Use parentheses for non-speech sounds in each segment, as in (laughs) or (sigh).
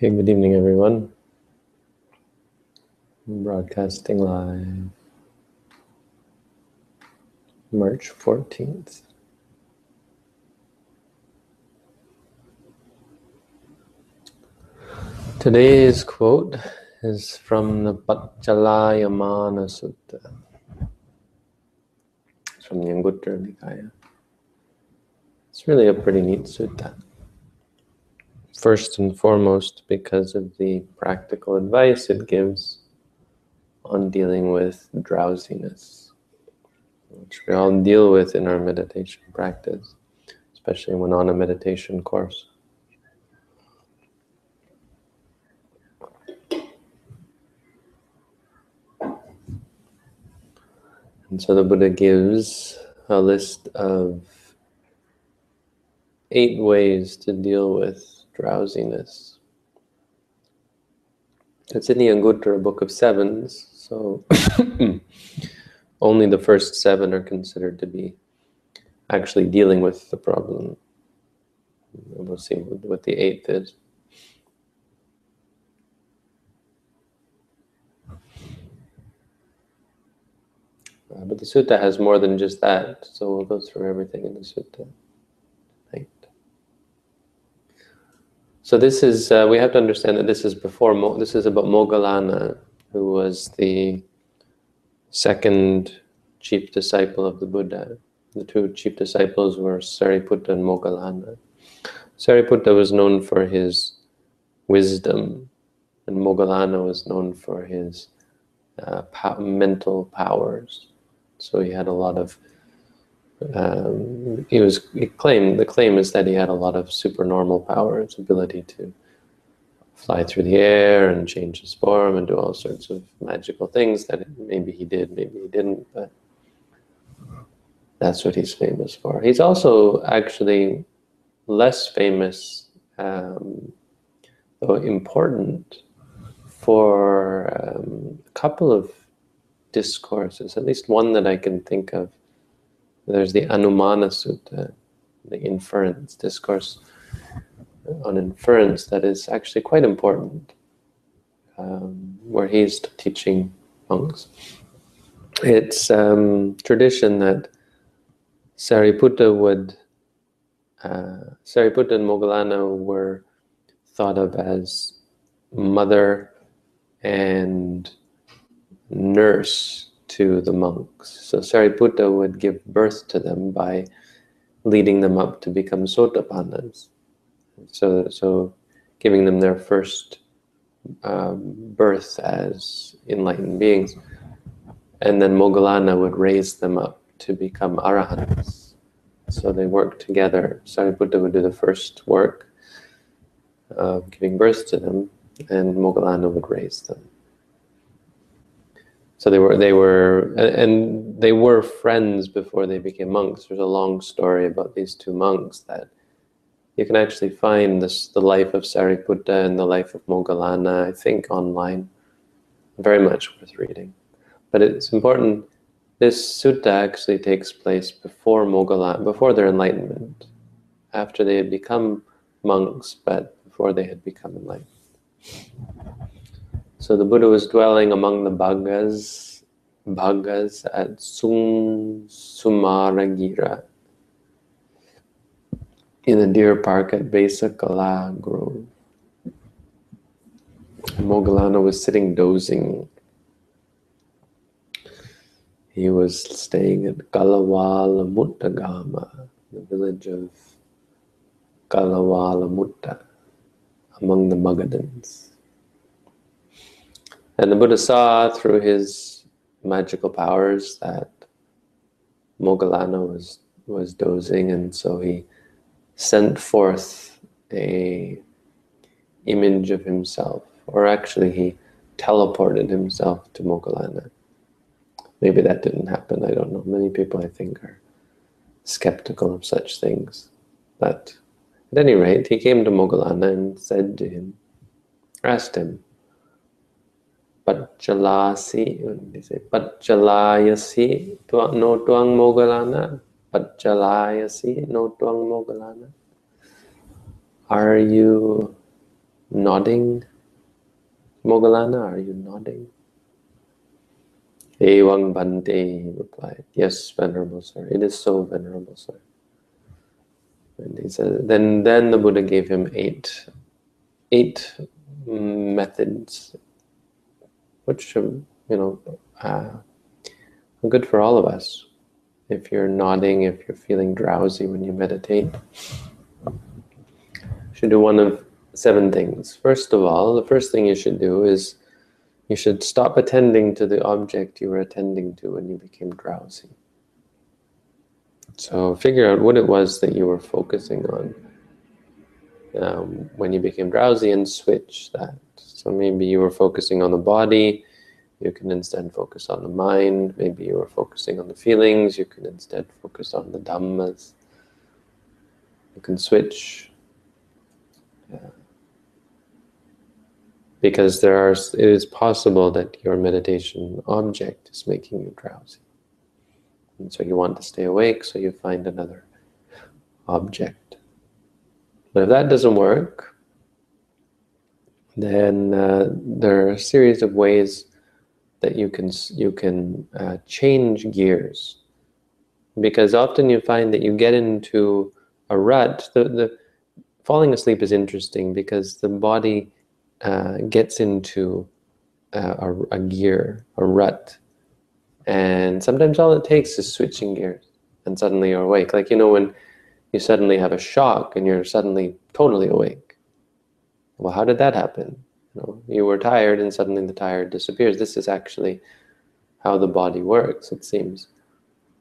Hey, good evening, everyone. Broadcasting live March 14th. Today's quote is from the Pachalayamana Sutta. It's from the Anguttara Nikaya. It's really a pretty neat sutta. First and foremost, because of the practical advice it gives on dealing with drowsiness, which we all deal with in our meditation practice, especially when on a meditation course. And so the Buddha gives a list of eight ways to deal with drowsiness. It's in the Anguttara Book of Sevens, so (coughs) only the first seven are considered to be actually dealing with the problem. We'll see what the eighth is. Uh, but the sutta has more than just that, so we'll go through everything in the sutta. So this is, uh, we have to understand that this is before, Mo, this is about Moggallana, who was the second chief disciple of the Buddha. The two chief disciples were Sariputta and Moggallana. Sariputta was known for his wisdom, and Moggallana was known for his uh, mental powers. So he had a lot of um, he was he claimed the claim is that he had a lot of supernormal powers, ability to fly through the air and change his form and do all sorts of magical things that maybe he did, maybe he didn't, but that's what he's famous for. He's also actually less famous, um, though important, for um, a couple of discourses, at least one that I can think of there's the Anumana Sutta, the inference discourse on inference that is actually quite important, um, where he's teaching monks. It's um, tradition that Sariputta would, uh, Sariputta and Moggallana were thought of as mother and nurse to the monks. So Sariputta would give birth to them by leading them up to become sotapannas. So, so giving them their first um, birth as enlightened beings. And then Moggallana would raise them up to become arahants. So they worked together. Sariputta would do the first work of giving birth to them, and Moggallana would raise them. So they were they were and they were friends before they became monks. There's a long story about these two monks that you can actually find this the life of Sariputta and the life of Moggallana, I think, online. Very much worth reading. But it's important this sutta actually takes place before Moggallana, before their enlightenment, after they had become monks, but before they had become enlightened. So the Buddha was dwelling among the Bhagas, Bhaggas at Sum Sumaragira in the deer park at Vesakala Grove. Moggallana was sitting dozing. He was staying at Kalawala Muttagama, the village of Kalawala Mutta, among the Magadhans. And the Buddha saw through his magical powers that Moggallana was, was dozing, and so he sent forth a image of himself, or actually he teleported himself to Moggallana. Maybe that didn't happen, I don't know. Many people, I think, are skeptical of such things. But at any rate, he came to Moggallana and said to him, asked him, Pachalasi, they say Pachalayasi, no tuang moggallana, Pachalayasi, no tuang moggallana. Are you nodding? Moggallana, are you nodding? Ewang Bante, he replied, Yes, Venerable Sir, it is so, Venerable Sir. And he said, then, then the Buddha gave him eight, eight methods, which, you know, uh, good for all of us. If you're nodding, if you're feeling drowsy when you meditate, you should do one of seven things. First of all, the first thing you should do is you should stop attending to the object you were attending to when you became drowsy. So figure out what it was that you were focusing on um, when you became drowsy and switch that. So maybe you were focusing on the body, you can instead focus on the mind. Maybe you were focusing on the feelings, you can instead focus on the dhammas. You can switch. Yeah because there are it is possible that your meditation object is making you drowsy and so you want to stay awake so you find another object but if that doesn't work then uh, there are a series of ways that you can you can uh, change gears because often you find that you get into a rut the, the falling asleep is interesting because the body uh, gets into uh, a, a, gear, a rut. And sometimes all it takes is switching gears and suddenly you're awake. Like, you know, when you suddenly have a shock and you're suddenly totally awake. Well, how did that happen? You, know, you were tired and suddenly the tired disappears. This is actually how the body works, it seems.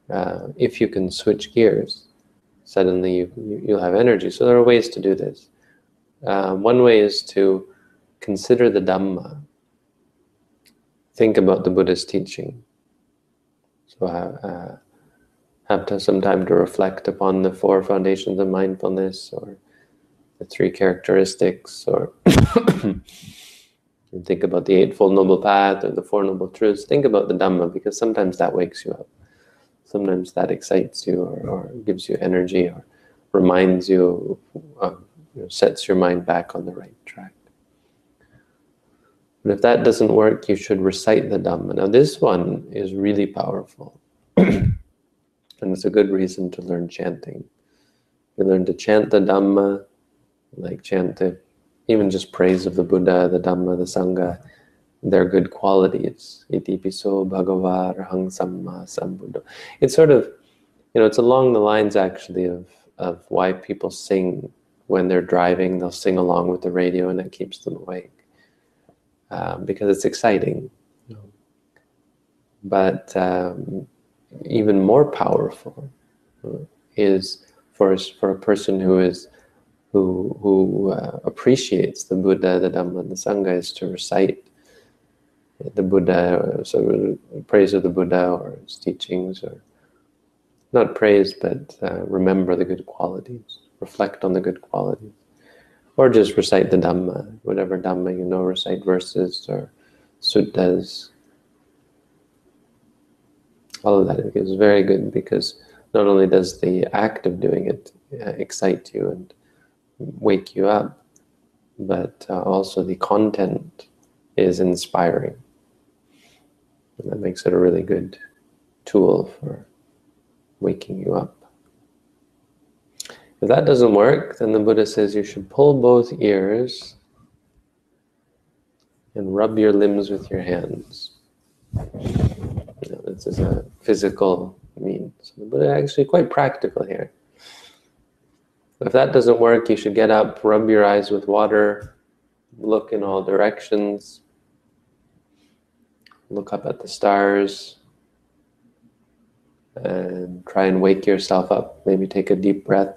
Uh, if you can switch gears, suddenly you, you, will have energy. So there are ways to do this. Uh, one way is to consider the Dhamma. Think about the Buddha's teaching. So uh, have to some time to reflect upon the four foundations of mindfulness or the three characteristics or (coughs) think about the Eightfold Noble Path or the Four Noble Truths. Think about the Dhamma because sometimes that wakes you up. Sometimes that excites you or, or gives you energy or reminds you, uh, know, sets your mind back on the right track. But if that doesn't work, you should recite the Dhamma. Now this one is really powerful. (coughs) and it's a good reason to learn chanting. You learn to chant the Dhamma, like chant the, even just praise of the Buddha, the Dhamma, the Sangha, their good qualities. Itipiso bhagava arhang samma sambuddho. It's sort of, you know, it's along the lines actually of, of why people sing when they're driving. They'll sing along with the radio and it keeps them awake um, because it's exciting. But um, even more powerful uh, is for for a person who is who who uh, appreciates the Buddha, the Dhamma, and the Sangha is to recite the Buddha, so praise of the Buddha or his teachings, or not praise, but uh, remember the good qualities, reflect on the good qualities. Or just recite the Dhamma, whatever Dhamma you know, recite verses or suttas. All of that is very good because not only does the act of doing it uh, excite you and wake you up, but uh, also the content is inspiring. And that makes it a really good tool for waking you up. If that doesn't work, then the Buddha says you should pull both ears and rub your limbs with your hands. You know, this is a physical means. The Buddha actually quite practical here. If that doesn't work, you should get up, rub your eyes with water, look in all directions, look up at the stars, and try and wake yourself up. Maybe take a deep breath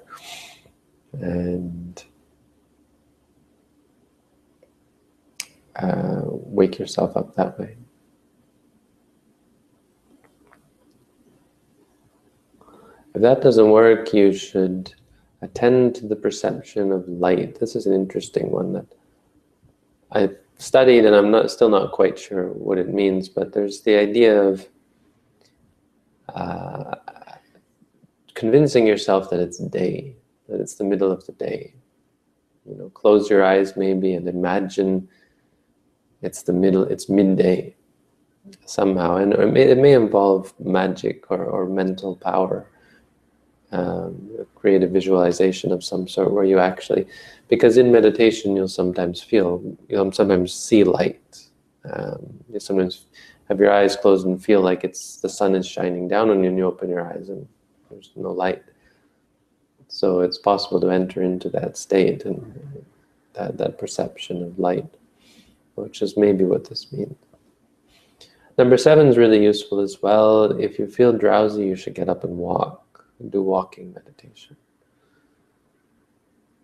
and uh, wake yourself up that way. If that doesn't work, you should attend to the perception of light. This is an interesting one that I've studied and I'm not still not quite sure what it means, but there's the idea of uh, convincing yourself that it's day, that it's the middle of the day. you know, close your eyes maybe and imagine it's the middle, it's midday somehow. And it may, it may involve magic or, or mental power, um, create a visualization of some sort where you actually, because in meditation you'll sometimes feel, you'll sometimes see light. Um, you sometimes have your eyes closed and feel like it's the sun is shining down on you and you open your eyes and there's no light. So it's possible to enter into that state and that, that perception of light, which is maybe what this means. Number seven is really useful as well. If you feel drowsy, you should get up and walk, and do walking meditation.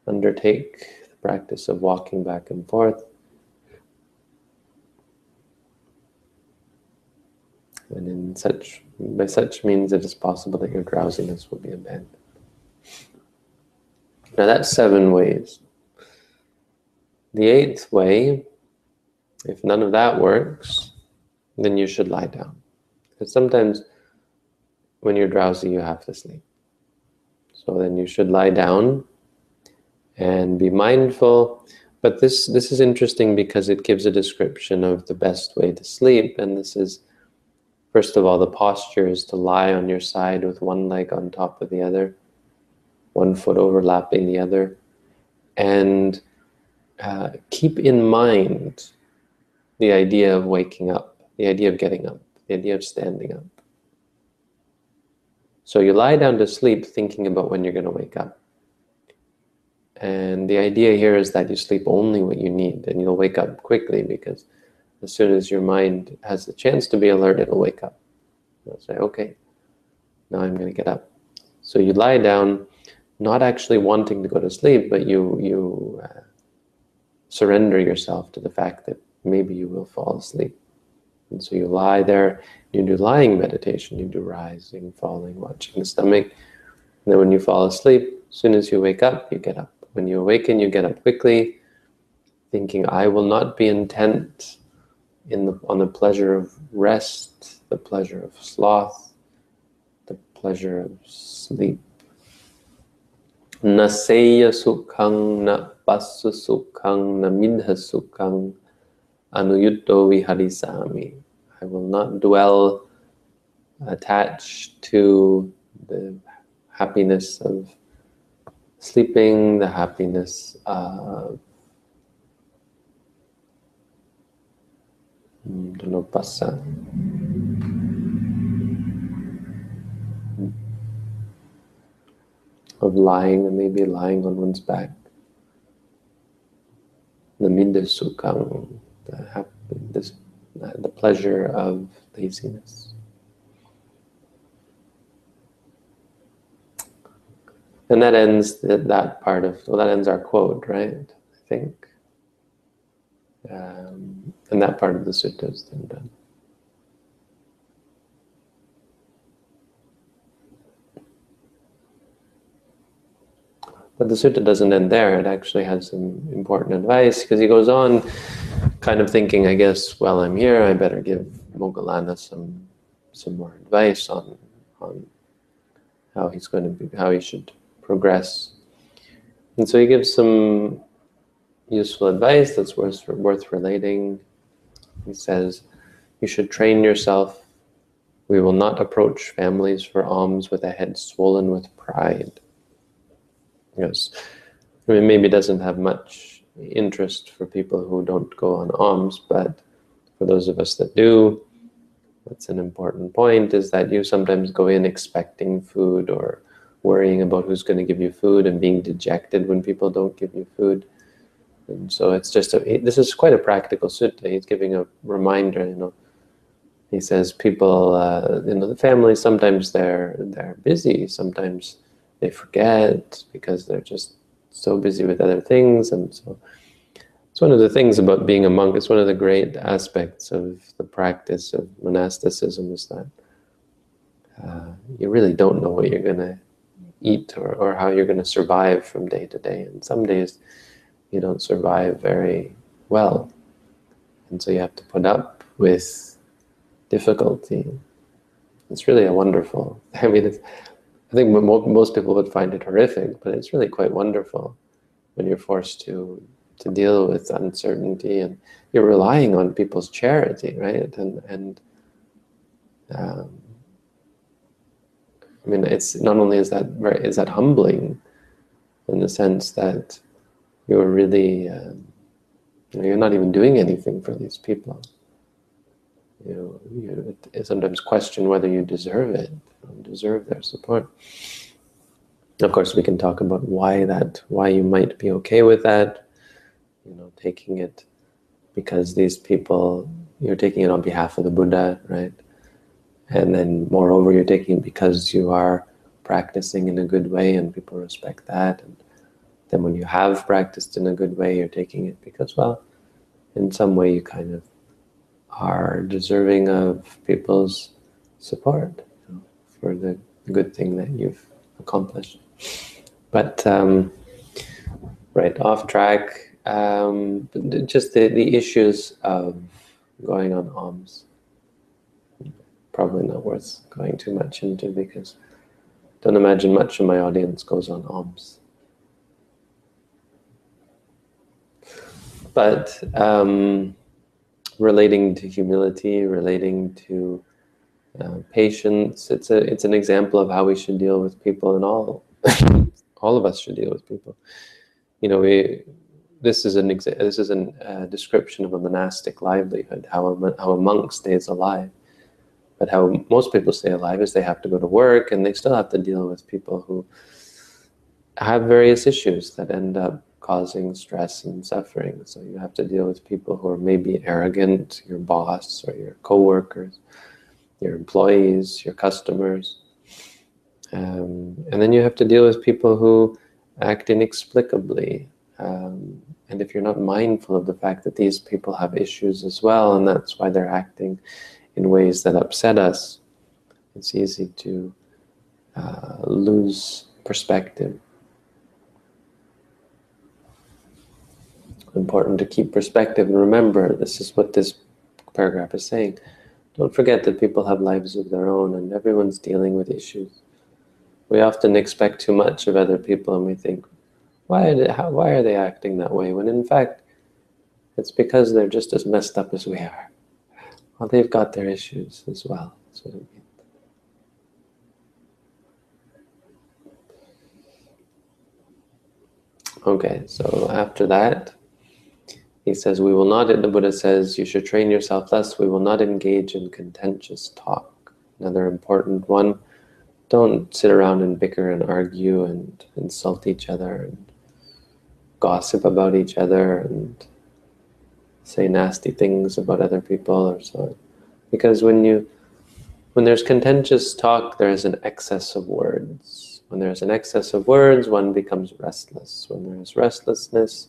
Undertake the practice of walking back and forth. And in such, by such means, it is possible that your drowsiness will be abandoned. Now that's seven ways. The eighth way, if none of that works, then you should lie down. Because sometimes when you're drowsy, you have to sleep. So then you should lie down and be mindful. But this, this is interesting because it gives a description of the best way to sleep. And this is, first of all, the posture is to lie on your side with one leg on top of the other one foot overlapping the other. And uh, keep in mind the idea of waking up, the idea of getting up, the idea of standing up. So you lie down to sleep thinking about when you're going to wake up. And the idea here is that you sleep only what you need and you'll wake up quickly because as soon as your mind has the chance to be alert, it'll wake up. You'll say, okay, now I'm going to get up. So you lie down not actually wanting to go to sleep, but you you uh, surrender yourself to the fact that maybe you will fall asleep. And so you lie there, you do lying meditation, you do rising, falling, watching the stomach. And then when you fall asleep, as soon as you wake up, you get up. When you awaken, you get up quickly, thinking, I will not be intent in the, on the pleasure of rest, the pleasure of sloth, the pleasure of sleep. Naseya sukhang na pasu sukhang na midha sukhang anuyutto viharisami. I will not dwell attached to the happiness of sleeping, the happiness of hmm, Dunopasa. of lying and maybe lying on one's back. The midasukang, the happy, this, the pleasure of laziness. And that ends that part of, well, that ends our quote, right? I think. Um, and that part of the sutta is then done. But the sutta doesn't end there. It actually has some important advice because he goes on kind of thinking, I guess, while I'm here, I better give Moggallana some some more advice on on how he's going to be, how he should progress. And so he gives some useful advice that's worth worth relating. He says, "You should train yourself. We will not approach families for alms with a head swollen with pride." Yes. I mean, maybe doesn't have much interest for people who don't go on alms, but for those of us that do, that's an important point is that you sometimes go in expecting food or worrying about who's going to give you food and being dejected when people don't give you food. And so it's just a, this is quite a practical sutta. He's giving a reminder, you know. He says people, uh, you know, the family sometimes they're they're busy. Sometimes they forget because they're just so busy with other things. And so it's one of the things about being a monk, it's one of the great aspects of the practice of monasticism is that uh, you really don't know what you're going to eat or, or how you're going to survive from day to day. And some days you don't survive very well. And so you have to put up with difficulty. It's really a wonderful, (laughs) I mean, it's, I think most people would find it horrific, but it's really quite wonderful when you're forced to to deal with uncertainty and you're relying on people's charity, right? And and um, I mean, it's not only is that very is that humbling, in the sense that you're really um, you know, you're not even doing anything for these people. You know, you sometimes question whether you deserve it, deserve their support. Of course, we can talk about why that, why you might be okay with that. You know, taking it because these people, you're taking it on behalf of the Buddha, right? And then, moreover, you're taking it because you are practicing in a good way and people respect that. And then, when you have practiced in a good way, you're taking it because, well, in some way, you kind of are deserving of people's support for the good thing that you've accomplished. But um, right off track, um, just the, the issues of going on alms. Probably not worth going too much into because don't imagine much of my audience goes on alms. But um, relating to humility, relating to uh, patience, it's a it's an example of how we should deal with people, and all (laughs) all of us should deal with people. You know, we this is an exa- this is a uh, description of a monastic livelihood, how a how a monk stays alive. But how most people stay alive is they have to go to work and they still have to deal with people who have various issues that end up causing stress and suffering. So you have to deal with people who are maybe arrogant, your boss or your coworkers, your employees, your customers. Um, and then you have to deal with people who act inexplicably. Um, and if you're not mindful of the fact that these people have issues as well, and that's why they're acting in ways that upset us, it's easy to uh, lose perspective. important to keep perspective and remember this is what this paragraph is saying. Don't forget that people have lives of their own and everyone's dealing with issues. We often expect too much of other people and we think, why are they, how, why are they acting that way? When in fact, it's because they're just as messed up as we are. Well, they've got their issues as well. Okay, so after that, he says, we will not, the Buddha says, you should train yourself thus, We will not engage in contentious talk. Another important one, don't sit around and bicker and argue and insult each other and gossip about each other and say nasty things about other people or so on. Because when you, when there's contentious talk, there is an excess of words. When there's an excess of words, one becomes restless. When there is restlessness,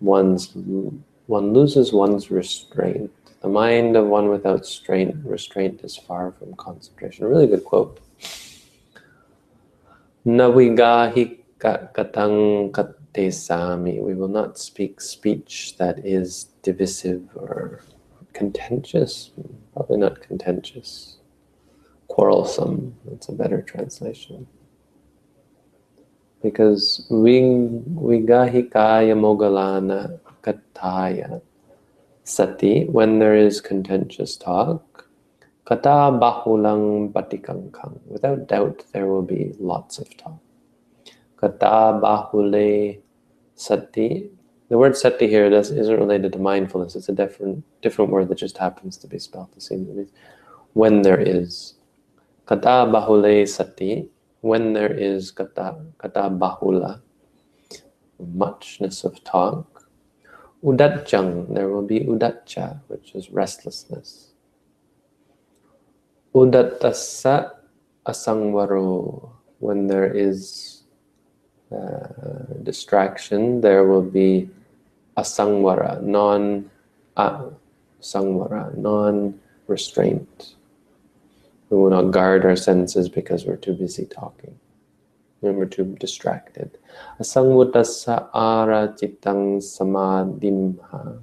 one's one loses one's restraint. The mind of one without restraint, restraint is far from concentration. Really good quote. Navigahi katang katesami. We will not speak speech that is divisive or contentious. Probably not contentious. Quarrelsome. That's a better translation because vigahikaya moggallana kataya sati, when there is contentious talk, kata bahulang batikangkang. Without doubt, there will be lots of talk. Kata bahule sati. The word sati here isn't related to mindfulness. It's a different different word that just happens to be spelled the same. When there is. Kata bahule sati when there is kata, kata bahula, muchness of talk, udatchang, there will be udatcha, which is restlessness. Udattasa asangvaro, when there is uh, distraction, there will be asangvara, non uh, sangvara, non-restraint. We will not guard our senses because we're too busy talking. And we're too distracted. Asangvutasa ara chitang samadhimha.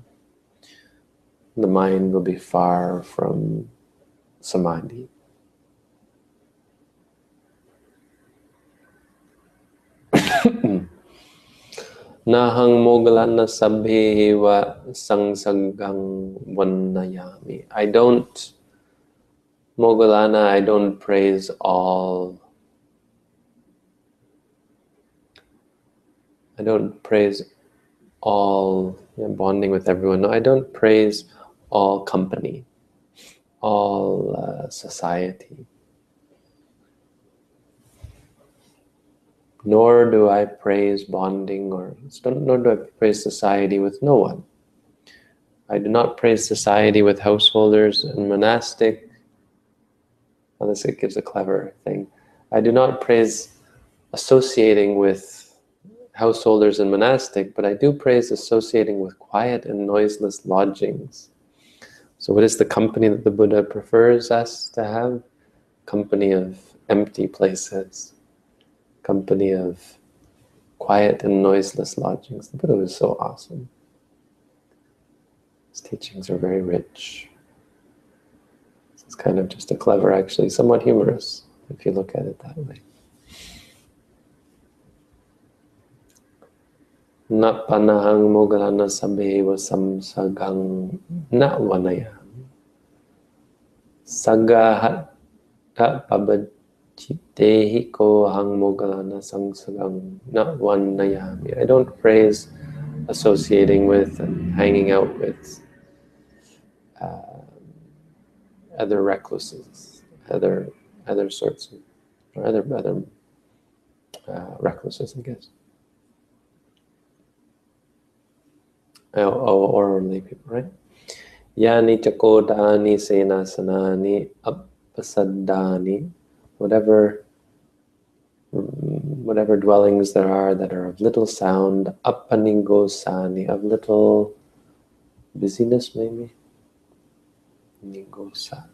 The mind will be far from samadhi. (coughs) Nahang moggallana sabheva sangsagang vannayami. I don't, moggallana, I don't praise all. I don't praise all bonding with everyone. No, I don't praise all company, all uh, society. nor do I praise bonding or nor do I praise society with no one. I do not praise society with householders and monastic. Unless it gives a clever thing. I do not praise associating with householders and monastic, but I do praise associating with quiet and noiseless lodgings. So, what is the company that the Buddha prefers us to have? Company of empty places company of quiet and noiseless lodgings. The Buddha was so awesome. His teachings are very rich. Kind of just a clever, actually, somewhat humorous, if you look at it that way. Na panahang moggallana sabeva samsagang na vanayam. Sagahat pabad Chittehi ko hang moggallana sangsagang not one nayami. I don't praise associating with and hanging out with uh, other recluses, other other sorts of or other other uh, recluses, I guess. Oh, oh, or only people, right? Yani chakodani senasanani apasaddani whatever whatever dwellings there are that are of little sound, apaningosani, of little busyness maybe. Ningosa,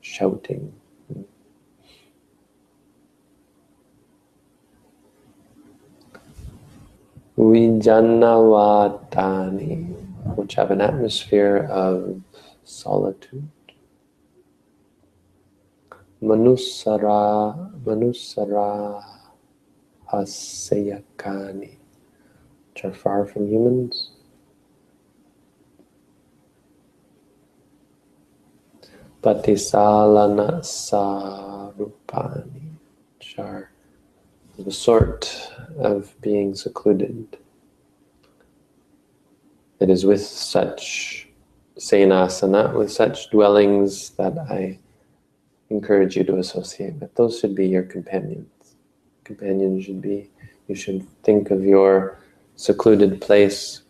shouting. Vijanavatani, which have an atmosphere of solitude. Manusara Manusara Hasayakani, which are far from humans. Patisalana Sarupani, which are the sort of being secluded. It is with such senasana, with such dwellings that I encourage you to associate with. Those should be your companions. Companions should be, you should think of your secluded place.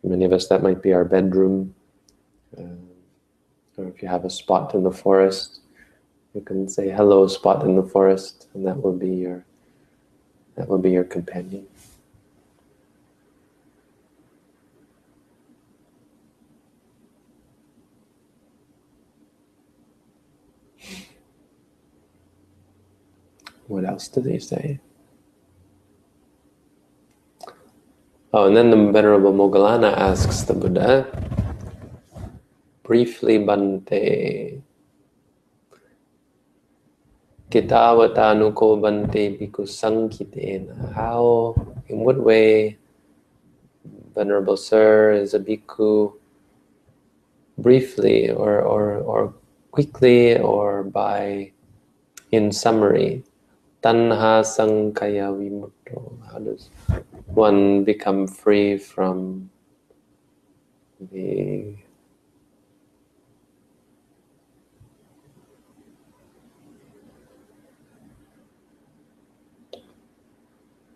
For many of us, that might be our bedroom. Uh, or if you have a spot in the forest, you can say hello spot in the forest and that will be your that will be your companion. What else do they say? Oh, and then the Venerable Moggallana asks the Buddha, briefly, Bante, Kitawatanuko Bante Bhikkhu. How, in what way, Venerable Sir, is a bhikkhu briefly or, or, or quickly or by, in summary, Tanha Sankaya Vimutto. How does one become free from the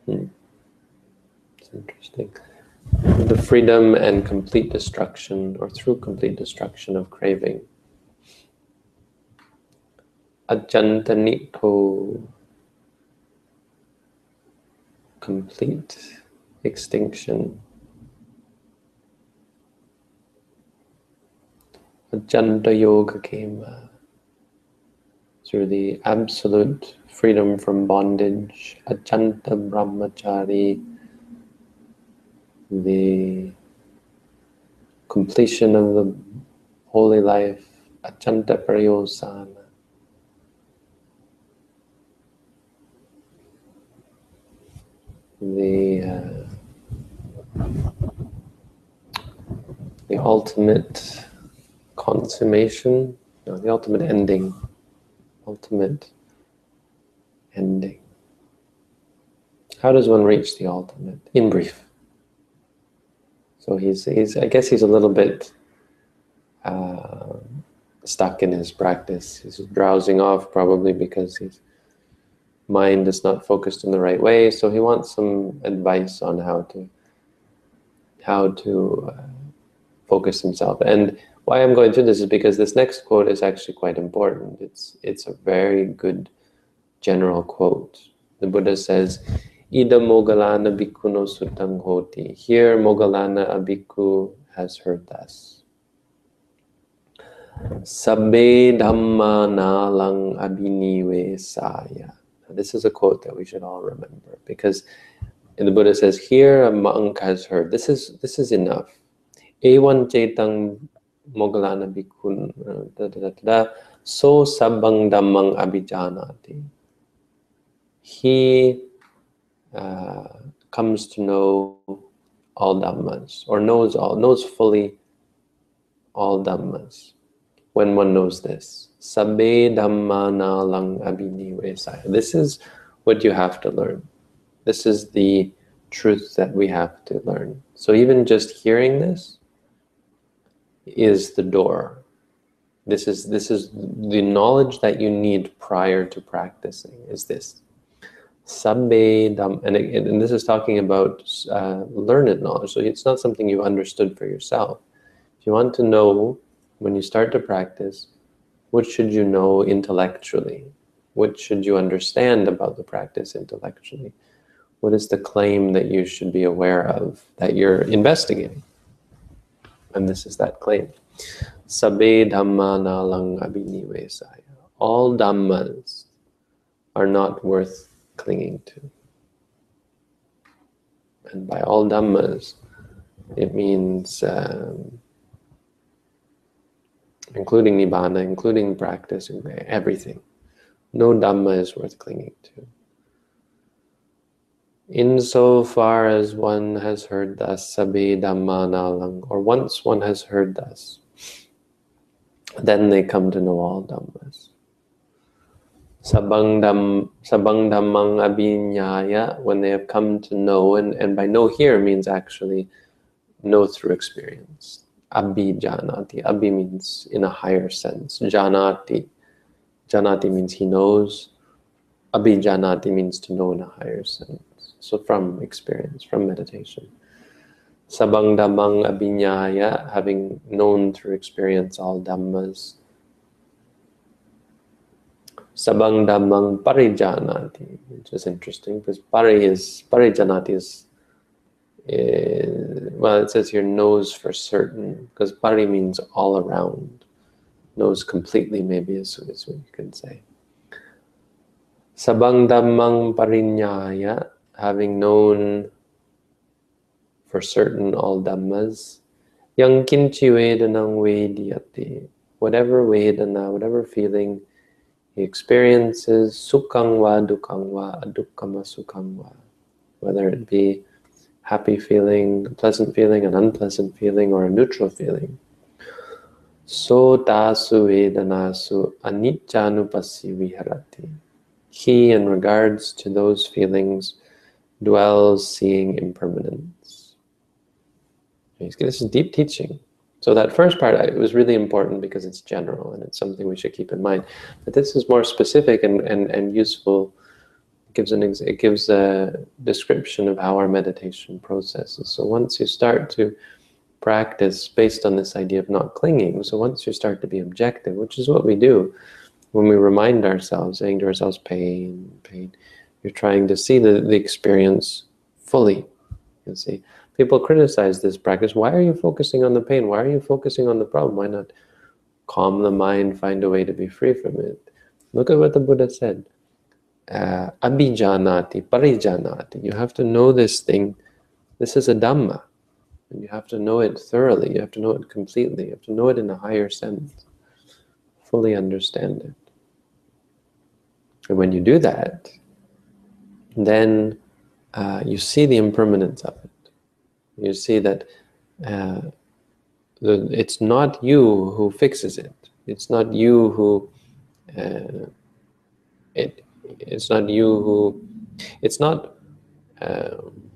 hmm. It's The freedom and complete destruction, or through complete destruction of craving. Ajantanito complete extinction. Ajanta Yoga came uh, through the absolute freedom from bondage, Ajanta Brahmachari, the completion of the holy life, Ajanta Pariyosana. the uh, the ultimate consummation, no, the ultimate ending, ultimate ending. How does one reach the ultimate? In brief. So he's, he's I guess he's a little bit uh, stuck in his practice. He's drowsing off probably because his mind is not focused in the right way. So he wants some advice on how to how to uh, focus himself. And why I'm going through this is because this next quote is actually quite important. It's it's a very good general quote. The Buddha says, Ida Moggallana Bhikkhuno Suttang Hoti. Here Moggallana a bhikkhu has heard us. Sabbe Dhamma Nalang Abhinive Saya. This is a quote that we should all remember because the Buddha says, here a monk has heard. This is this is enough. Ewan uh, da, da, da, da, so sabang dhammang. He uh, comes to know all dhammas or knows all knows fully all dhammas when one knows this. Sabbe dhamma nalang abhinivesaya. This is what you have to learn. This is the truth that we have to learn. So even just hearing this is the door. This is this is the knowledge that you need prior to practicing. Is this sabbe dam, and, it, and this is talking about uh, learned knowledge. So it's not something you've understood for yourself. If you want to know when you start to practice, what should you know intellectually? What should you understand about the practice intellectually? What is the claim that you should be aware of that you're investigating? And this is that claim. Sabbe dhamma nalang abhinivesaya. All dhammas are not worth clinging to. And by all dhammas, it means um, including nibbana, including practice, everything. No dhamma is worth clinging to. Insofar as one has heard thus, sabi dhamma nalang, or once one has heard thus, then they come to know all dhammas. Sabang, dham, sabang dhammang abhinyaya, when they have come to know, and, and by know here means actually know through experience. Abhi. Abhi means in a higher sense. Janati. Janati means he knows. Abhi janati means to know in a higher sense. So from experience, from meditation. Sabang dhammang abhinyaya, having known through experience all dhammas. Sabang dhammang parijanati, which is interesting because pari is, parijanati is, is, well, it says here knows for certain because pari means all around. Knows completely, maybe is, is what you can say. Sabang dhammang parinyaya, having known for certain all dhammas, yang kinchi vedanang vediyati, whatever vedana, whatever feeling he experiences, sukhang va dukhang va, adukkama sukhang va, whether it be happy feeling, pleasant feeling, an unpleasant feeling, or a neutral feeling. So tasu vedanasu aniccanupassi viharati. He, in regards to those feelings, dwells seeing impermanence. This is deep teaching. So that first part it was really important because it's general and it's something we should keep in mind. But this is more specific and, and, and useful. It gives, an, it gives a description of how our meditation processes. So once you start to practice based on this idea of not clinging, so once you start to be objective, which is what we do when we remind ourselves, saying to ourselves, pain, pain, you're trying to see the, the experience fully. You see, people criticize this practice. Why are you focusing on the pain? Why are you focusing on the problem? Why not calm the mind, find a way to be free from it? Look at what the Buddha said. Uh, abhijanati, parijanati. You have to know this thing. This is a Dhamma. And you have to know it thoroughly. You have to know it completely. You have to know it in a higher sense. Fully understand it. And when you do that, then uh, you see the impermanence of it. You see that uh, the, it's not you who fixes it. It's not you who uh, it. It's not you who. It's not um,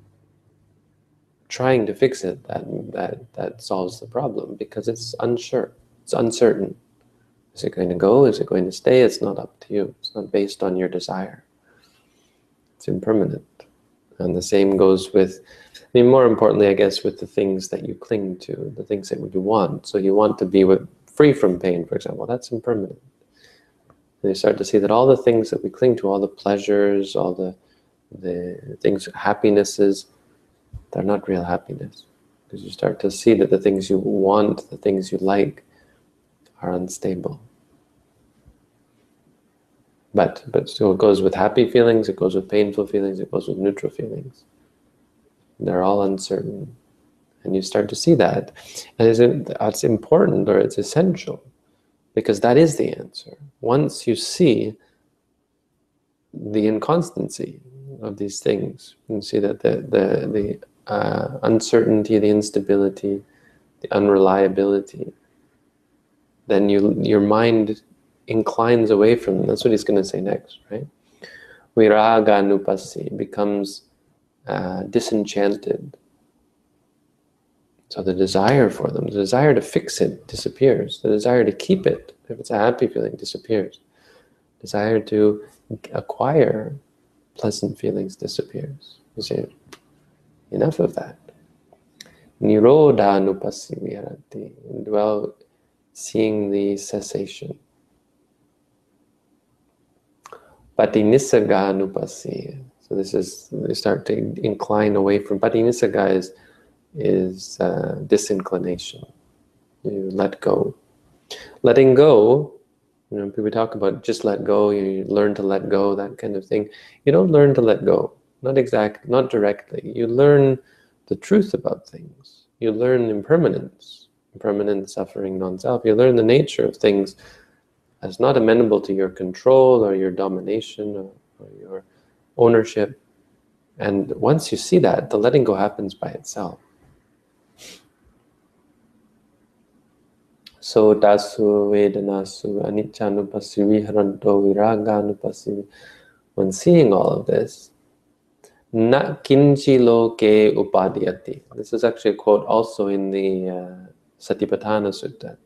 trying to fix it that that that solves the problem because it's unsure. It's uncertain. Is it going to go? Is it going to stay? It's not up to you. It's not based on your desire. It's impermanent. And the same goes with, Mean, more importantly, I guess, with the things that you cling to, the things that you want. So you want to be with, free from pain, for example. That's impermanent. And you start to see that all the things that we cling to, all the pleasures, all the the things, happinesses, they're not real happiness. Because you start to see that the things you want, the things you like, are unstable. But but so it goes with happy feelings, it goes with painful feelings, it goes with neutral feelings. They're all uncertain. And you start to see that. And it's, it's important or it's essential because that is the answer. Once you see the inconstancy of these things, you see that the, the, the uh, uncertainty, the instability, the unreliability, then you your mind inclines away from them. That's what he's going to say next, right? Viraga nupasi becomes uh, disenchanted. So the desire for them, the desire to fix it disappears. The desire to keep it, if it's a happy feeling, disappears. Desire to acquire pleasant feelings disappears. You say, enough of that. Nirodha nupasi viharati. Dwell seeing the cessation. Patinisaga nupasi. So this is, they start to incline away from, patinisaga is, is uh, disinclination. You let go. Letting go, you know, people talk about just let go, you learn to let go, that kind of thing. You don't learn to let go, not exact, not directly. You learn the truth about things. You learn impermanence impermanent, suffering, non-self. You learn the nature of things as not amenable to your control or your domination or, or your ownership. And once you see that, the letting go happens by itself. So dasu vedanasu aniccanupassi viharanto viraganupassi. When seeing all of this, na kinchi loke upadhyati. This is actually a quote also in the uh, Satipatthana Sutta.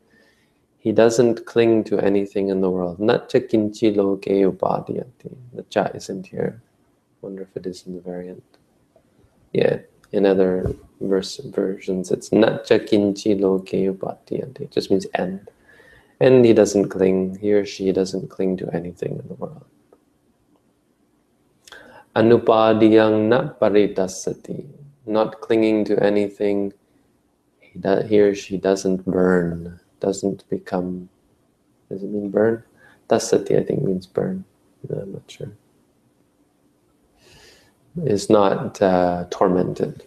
He doesn't cling to anything in the world. Natcha kinchi loke upadhyati. The cha isn't here. Wonder if it is in the variant. Yeah, in other verse versions, it's natcha kinchi loke. It just means end. And he doesn't cling, he or she doesn't cling to anything in the world. Anupadiyang na paritasati. Not clinging to anything he, he or she doesn't burn, doesn't become, does it mean burn? Tasati, I think, means burn. No, I'm not sure. Is not uh, tormented.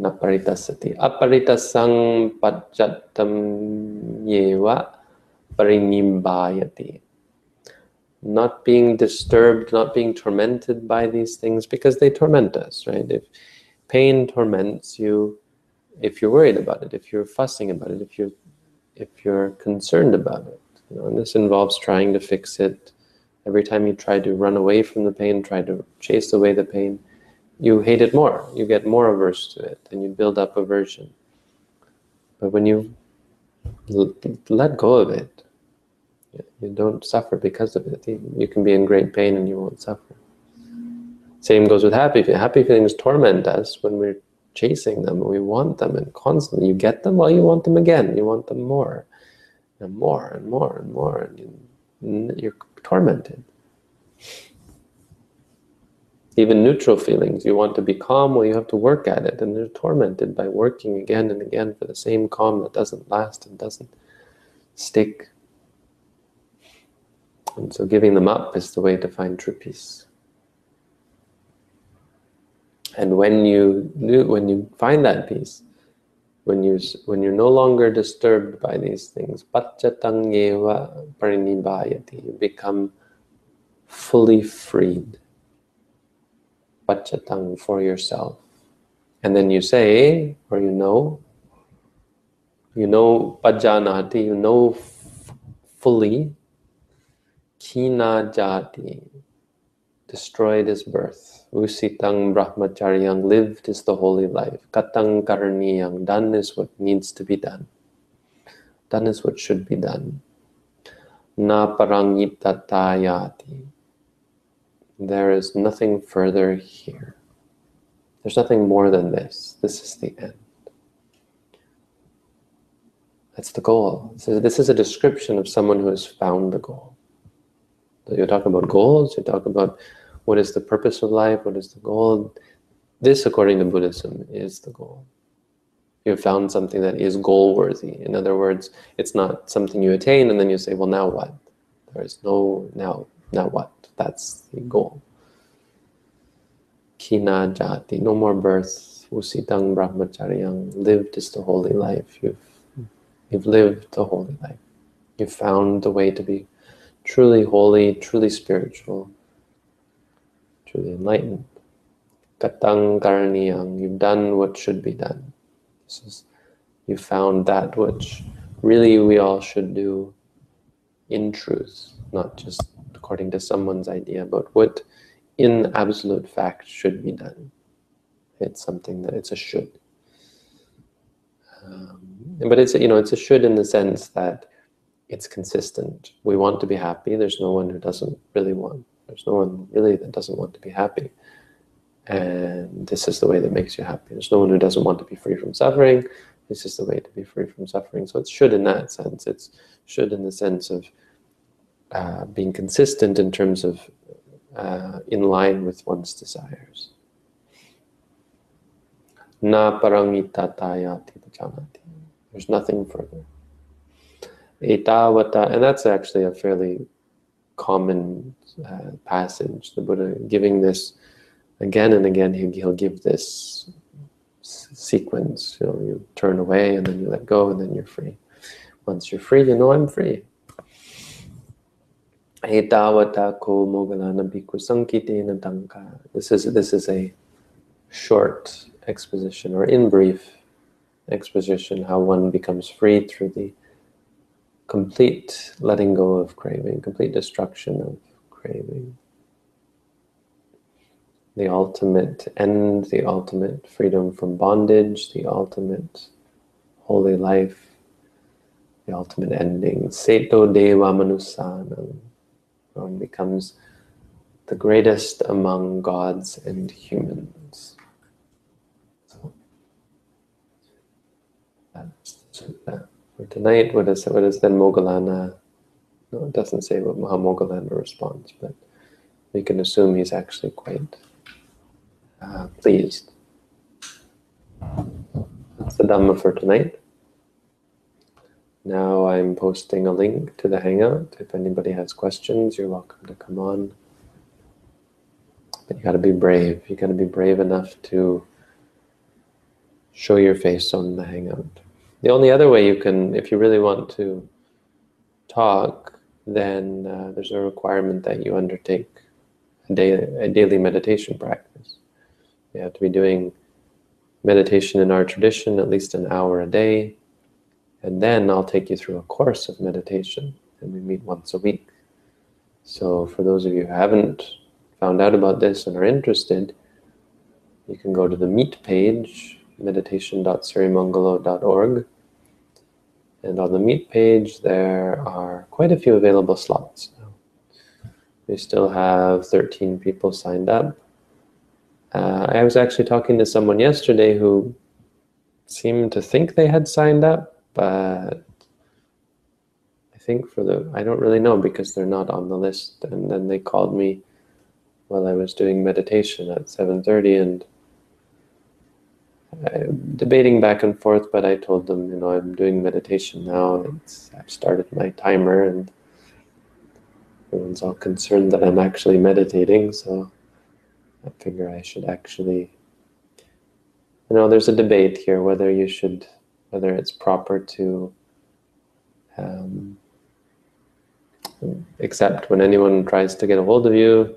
Naparitasati. Aparitasang pajatam yeva parinibbayati. Not being disturbed, not being tormented by these things because they torment us, right? If pain torments you, if you're worried about it, if you're fussing about it, if you're if you're concerned about it. You know, and this involves trying to fix it. Every time you try to run away from the pain, try to chase away the pain, you hate it more. You get more averse to it, and you build up aversion. But when you let go of it, you don't suffer because of it. You can be in great pain and you won't suffer. Same goes with happy feelings. Happy feelings torment us when we're chasing them. We want them and constantly you get them, well, you want them again. You want them more and more and more and more. And you're tormented. Even neutral feelings, you want to be calm, well, you have to work at it. And they're tormented by working again and again for the same calm that doesn't last and doesn't stick. And so giving them up is the way to find true peace. And when you when you find that peace, when you when you're no longer disturbed by these things, pachatangeva parinibbayati, you become fully freed. Pachatang for yourself. And then you say, or you know, You know pajanati, you know fully. Kina jati, destroyed his birth. Usitang brahmacharyang, lived is the holy life. Katang karaniyang, done is what needs to be done. Done is what should be done. Na parangitatayati. There is nothing further here. There's nothing more than this. This is the end. That's the goal. So this is a description of someone who has found the goal. So you talk about goals, you talk about what is the purpose of life, what is the goal. This, according to Buddhism, is the goal. You have found something that is goal worthy. In other words, it's not something you attain and then you say, well, now what? There is no now, now what? That's the goal. Kina jati, no more birth. Usitang brahmacharyang, lived is the holy life. You've, you've lived the holy life. You've found the way to be truly holy, truly spiritual, truly enlightened. Katang karaniyang, you've done what should be done. This is, you found that which really we all should do in truth, not just according to someone's idea, but what in absolute fact should be done. It's something that it's a should. Um, but it's you know it's a should in the sense that it's consistent. We want to be happy. There's no one who doesn't really want. There's no one really that doesn't want to be happy. And this is the way that makes you happy. There's no one who doesn't want to be free from suffering. This is the way to be free from suffering. So it should in that sense. It's should in the sense of uh, being consistent in terms of uh, in line with one's desires. Na parangitatayati. There's nothing further. Etavata, and that's actually a fairly common uh, passage. The Buddha giving this again and again. He, he'll give this sequence. You know, you turn away and then you let go, and then you're free. Once you're free, you know I'm free. This is this is a short exposition, or in brief exposition, how one becomes free through the complete letting go of craving, complete destruction of craving. The ultimate end, the ultimate freedom from bondage, the ultimate holy life, the ultimate ending. Seto Deva Manusanam. One becomes the greatest among gods and humans. So, that's, that. For tonight, what is what is then Moggallana? No, it doesn't say what how responds, but we can assume he's actually quite uh, pleased. That's the Dhamma for tonight. Now I'm posting a link to the Hangout. If anybody has questions, you're welcome to come on. But you got to be brave. You got to be brave enough to show your face on the Hangout. The only other way you can, if you really want to talk, then uh, there's a requirement that you undertake a, day, a daily meditation practice. You have to be doing meditation in our tradition at least an hour a day. And then I'll take you through a course of meditation, and we meet once a week. So, for those of you who haven't found out about this and are interested, you can go to the Meet page meditation.sirimangalo.org. And on the Meet page, there are quite a few available slots. We still have 13 people signed up. Uh, I was actually talking to someone yesterday who seemed to think they had signed up, but I think for the, I don't really know because they're not on the list. And then they called me while I was doing meditation at 7.30 and debating back and forth, but I told them, you know, I'm doing meditation now. I've started my timer, and everyone's all concerned that I'm actually meditating. So I figure I should actually, you know, there's a debate here whether you should, whether it's proper to um, accept when anyone tries to get a hold of you.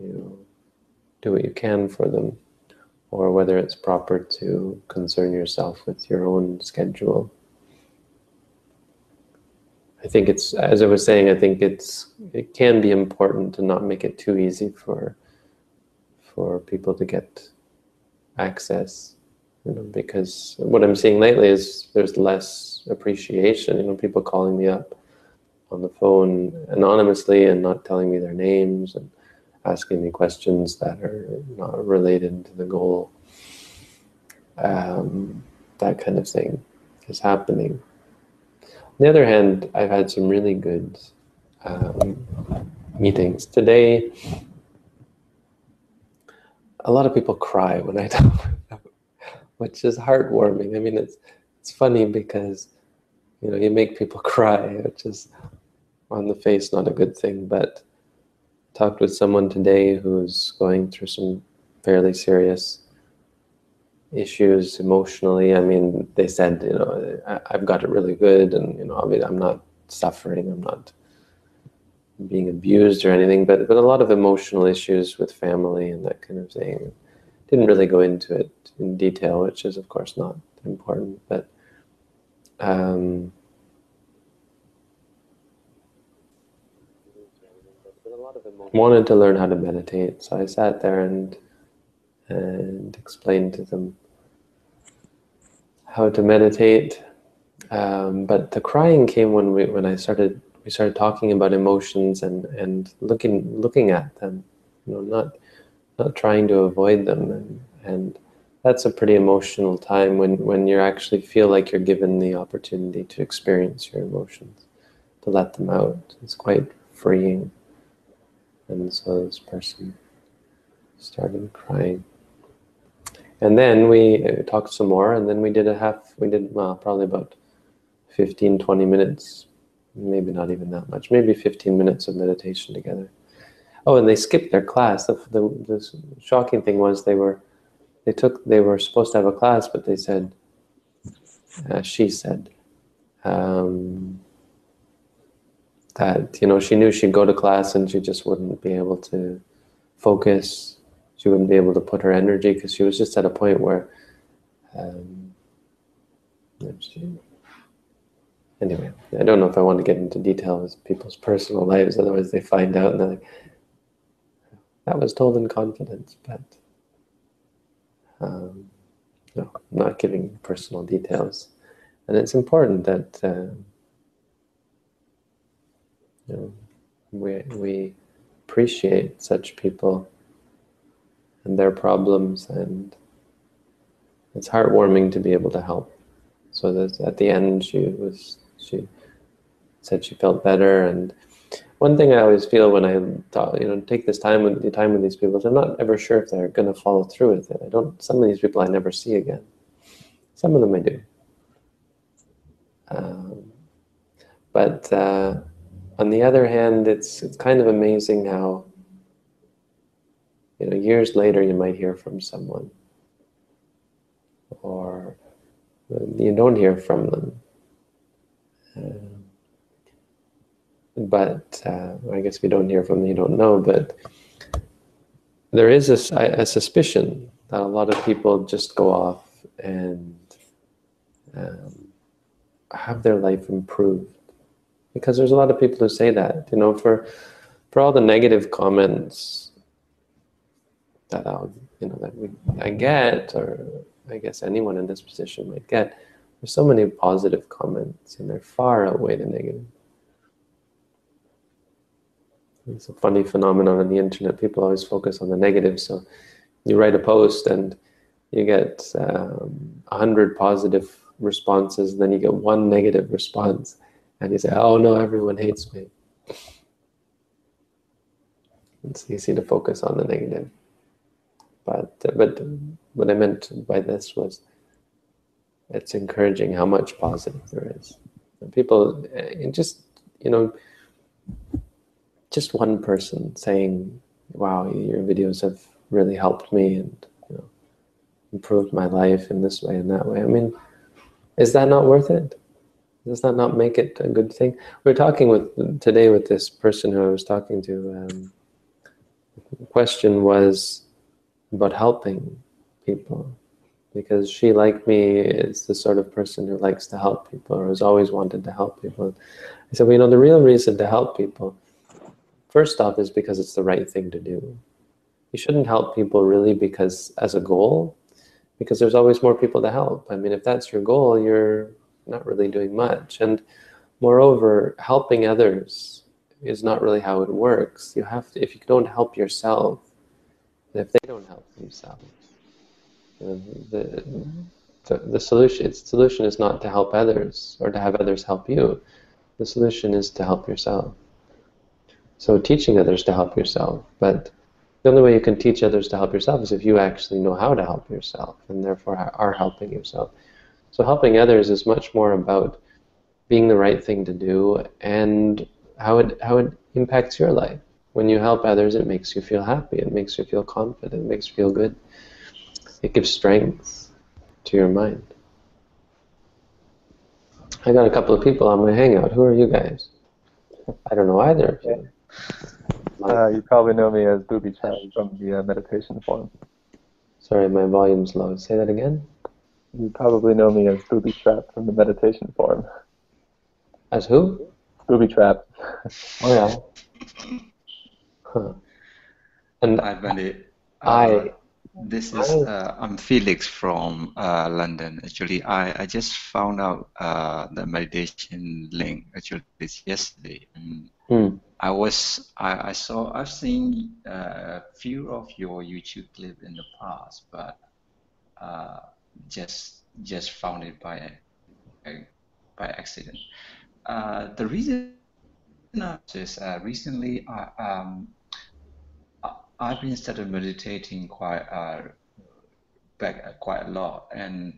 You do what you can for them or whether it's proper to concern yourself with your own schedule. I think it's, as I was saying, I think it's, it can be important to not make it too easy for, for people to get access, you know, because what I'm seeing lately is there's less appreciation, you know, people calling me up on the phone anonymously and not telling me their names and asking me questions that are not related to the goal. Um, that kind of thing is happening. On the other hand, I've had some really good um, meetings. Today, a lot of people cry when I (laughs) talk, which is heartwarming. I mean, it's it's funny because you know you make people (laughs) cry, which is on the face not a good thing, but talked with someone today who's going through some fairly serious issues emotionally. I mean, they said, you know, I, have got it really good, and you know, I mean, I'm not suffering, I'm not being abused or anything, but but a lot of emotional issues with family and that kind of thing. Didn't really go into it in detail, which is of course not important, but. Um, wanted to learn how to meditate, so I sat there and and explained to them how to meditate. Um, but the crying came when we when I started we started talking about emotions and and looking looking at them, you know, not not trying to avoid them and and that's a pretty emotional time when when you actually feel like you're given the opportunity to experience your emotions, to let them out. It's quite freeing. And so this person started crying. And then we uh, talked some more, and then we did a half, we did, well, probably about 15, 20 minutes, maybe not even that much, maybe 15 minutes of meditation together. Oh, and they skipped their class. The, the, the shocking thing was they were, they took, they were supposed to have a class, but they said, uh, she said, um, that you know she knew she'd go to class and she just wouldn't be able to focus. She wouldn't be able to put her energy because she was just at a point where um, anyway i don't know if i want to get into details of people's personal lives otherwise they find out and they're like that was told in confidence but um, no i'm not giving personal details. And it's important that uh, you know, we, we appreciate such people and their problems and it's heartwarming to be able to help. So that at the end she was she said she felt better and one thing I always feel when I talk, you know take this time with the time with these people is I'm not ever sure if they're going to follow through with it. I don't. Some of these people I never see again. Some of them I do. Um, but uh, on the other hand, it's it's kind of amazing how you know years later you might hear from someone, or you don't hear from them. Um, but uh, I guess you don't hear from them, you don't know. But there is a, a suspicion that a lot of people just go off and um, have their life improved because there's a lot of people who say that you know for for all the negative comments that I'll you know that we I get or I guess anyone in this position might get there's so many positive comments and they're far outweigh the negative. It's a funny phenomenon on the internet. People always focus on the negative. So you write a post and you get um, 100 positive responses then you get one negative response and you say, oh no, everyone hates me. It's easy to focus on the negative. But, uh, but what I meant by this was it's encouraging how much positive there is. People, uh, and just, you know, just one person saying, wow, your videos have really helped me and you know, improved my life in this way and that way. I mean, is that not worth it? Does that not make it a good thing? We are talking with today with this person who I was talking to. Um, the question was about helping people because she, like me, is the sort of person who likes to help people or has always wanted to help people. I said, well, you know, the real reason to help people, first off, is because it's the right thing to do. You shouldn't help people really because as a goal, because there's always more people to help. I mean, if that's your goal, you're not really doing much. And moreover, helping others is not really how it works. You have to, if you don't help yourself, if they don't help themselves, the, the, the solution its solution is not to help others or to have others help you. The solution is to help yourself. So teaching others to help yourself, but the only way you can teach others to help yourself is if you actually know how to help yourself and therefore are helping yourself. So helping others is much more about being the right thing to do and how it how it impacts your life. When you help others, it makes you feel happy. It makes you feel confident. It makes you feel good. It gives strength to your mind. I got a couple of people on my Hangout. Who are you guys? I don't know either of you. Uh, you probably know me as Booby Chat from the uh, meditation forum. Sorry, my volume's low. Say that again. You probably know me as Booby Trap from the meditation forum. As who? Booby Trap. oh yeah. Huh. And Hi, Bhante. I. Uh, this is uh, I'm Felix from uh, London. Actually, I, I just found out uh, the meditation link actually this yesterday. And Hmm. I was I, I saw I've seen uh, a few of your YouTube clips in the past, but uh, just just found it by by accident. Uh, the reason is uh, recently I um, I've been started meditating quite uh, back uh, quite a lot, and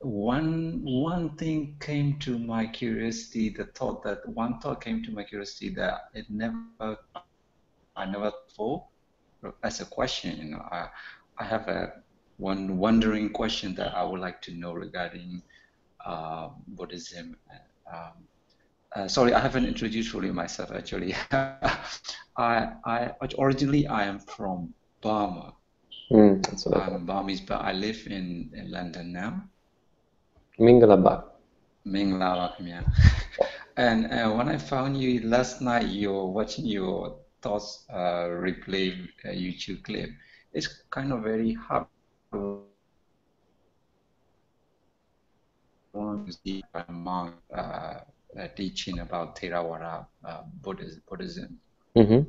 one one thing came to my curiosity. The thought that one thought came to my curiosity that it never I never thought as a question. You know, I I have a one wondering question that I would like to know regarding uh, Buddhism. Um, uh, sorry, I haven't introduced fully myself actually. (laughs) I, I originally I am from Burma. Mm, I'm Burmese, but I live in, in London now. Mingalabak. Mingalabak, yeah. (laughs) and uh, when I found you last night, you were watching your thoughts uh, replay uh, YouTube clip. It's kind of very hard to see a monk uh, uh, teaching about Theravada uh, Buddhism, Mm-hmm.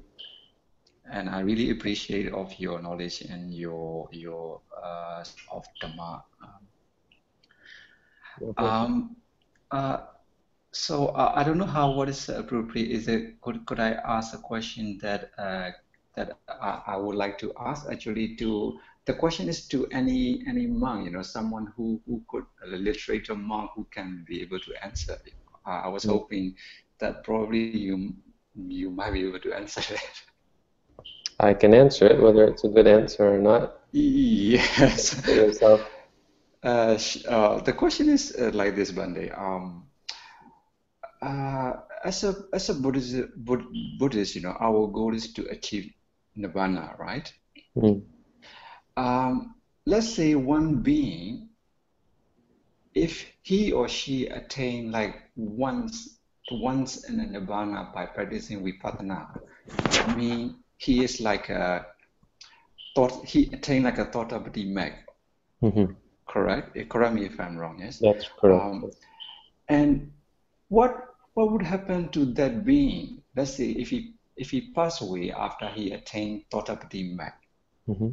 and I really appreciate of your knowledge and your your uh, of Dhamma um, Um, uh, so uh, I don't know how what is appropriate. Is it could could I ask a question that uh, that I, I would like to ask actually to the question is to any any monk, you know, someone who who could a literature monk who can be able to answer. it. Uh, I was Mm. hoping that probably you you might be able to answer (laughs) it. I can answer it, whether it's a good answer or not. Yes. (laughs) Yourself. Uh, sh- uh, the question is uh, like this, Bhante. Um, uh, as a as a Buddhist, Bud- Buddhist, you know, our goal is to achieve nirvana, right? Mm. Um, let's say one being, if he or she attain like once once in a nirvana by practicing vipassana, I mean he is like a thought. He attained like a thoughtapati mag, Mm-hmm. correct? Eh, Correct me if I'm wrong. Yes. That's correct. Um, and what what would happen to that being? Let's say if he if he passed away after he attained Thottapati Mag. mm-hmm.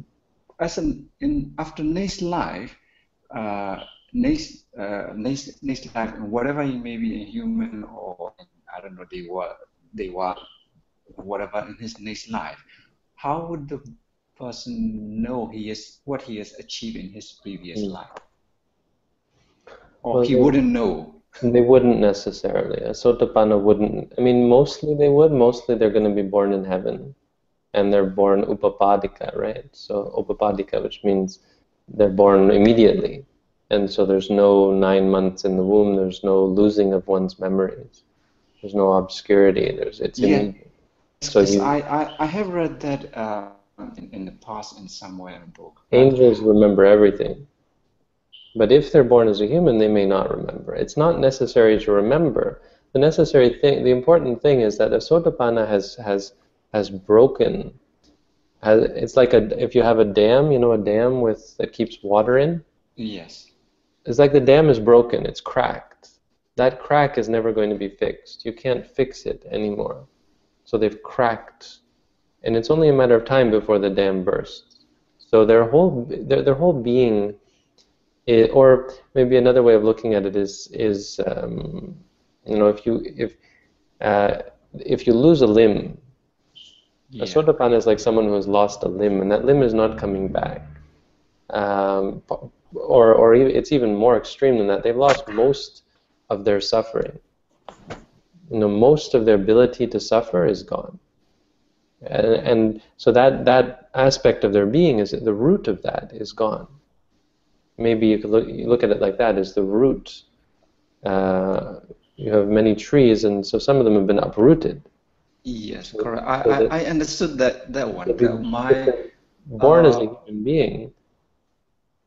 As an in after next life, uh, next uh, next next life, whatever he may be, a human or I don't know, they were they were whatever in his next life. How would the person know he is what he has achieved in his previous Mm. life? Or Well, he they- wouldn't know. They wouldn't necessarily. A Sotapanna wouldn't. I mean, mostly they would. Mostly they're going to be born in heaven. And they're born upapadika, right? So upapadika, which means they're born immediately. And so there's no nine months in the womb. There's no losing of one's memories. There's no obscurity. There's it's Yeah. immediate. So Yes, you- I, I, I have read that uh, in, in the past in somewhere in the book. Angels remember everything. But if they're born as a human, they may not remember. It's not necessary to remember. The necessary thing, the important thing is that a sotapanna has has has broken. Has, it's like a if you have a dam, you know, a dam with that keeps water in. Yes. It's like the dam is broken. It's cracked. That crack is never going to be fixed. You can't fix it anymore. So they've cracked, and it's only a matter of time before the dam bursts. So their whole their, their whole being, is, or maybe another way of looking at it is is um, you know if you if uh, if you lose a limb, Yeah. a sotapanna is like someone who has lost a limb, and that limb is not coming back. Um, or, or it's even more extreme than that. They've lost most of their suffering. You know, most of their ability to suffer is gone. And, and so that, that aspect of their being is the root of that is gone. Maybe you could look, you look at it like that: is the root. Uh, you have many trees, and so some of them have been uprooted. Yes, correct. I, so I, I understood that that one. That my they're born as a uh, human being,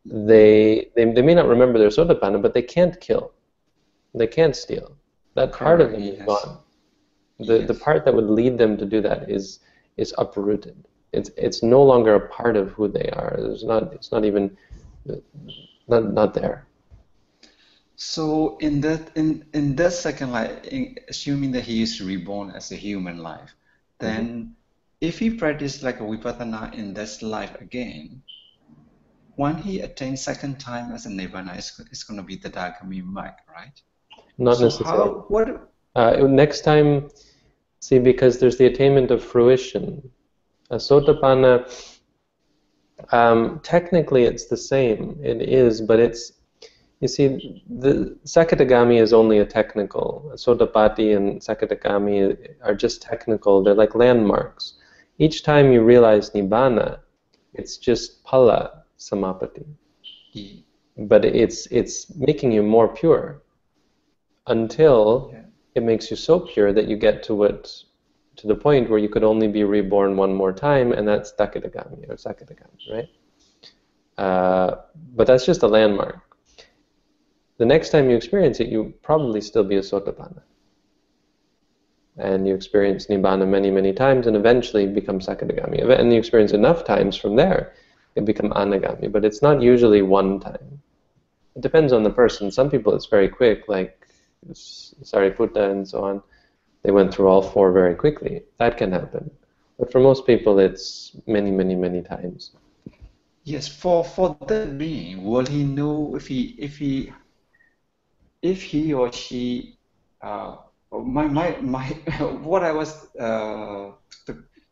they, they they may not remember their sotapanna, but they can't kill, they can't steal. That part of them Correct, is yes. gone. The the part that would lead them to do that is is uprooted. It's it's no longer a part of who they are. It's not it's not even not not there. So in that in in that second life, in, assuming that he is reborn as a human life, then if he practices like a vipassana in this life again, when he attains second time as a nirvana, it's, it's going to be the Dagami mark, right? Not so necessarily. how what Uh, next time, see, because there's the attainment of fruition. A sotapanna, um, technically it's the same. It is, but it's, you see, the Sakatagami is only a technical. Sotapatti and Sakatagami are just technical. They're like landmarks. Each time you realize Nibbana, it's just pala samapati. he, But it's, it's making you more pure until Yeah. it makes you so pure that you get to what to the point where you could only be reborn one more time, and that's Dakitagami or Sakatagami, right? Uh, but that's just a landmark. The next time you experience it, you probably still be a Sotapanna. And you experience Nibbana many, many times, and eventually become Sakadagami. And you experience enough times from there, you become Anagami. But it's not usually one time. It depends on the person. Some people it's very quick, like Sariputta and so on. They went through all four very quickly. That can happen. But for most people, it's many, many, many times. yes, for for that being, will he know if he if he if he or she uh, my my my (laughs) what I was uh,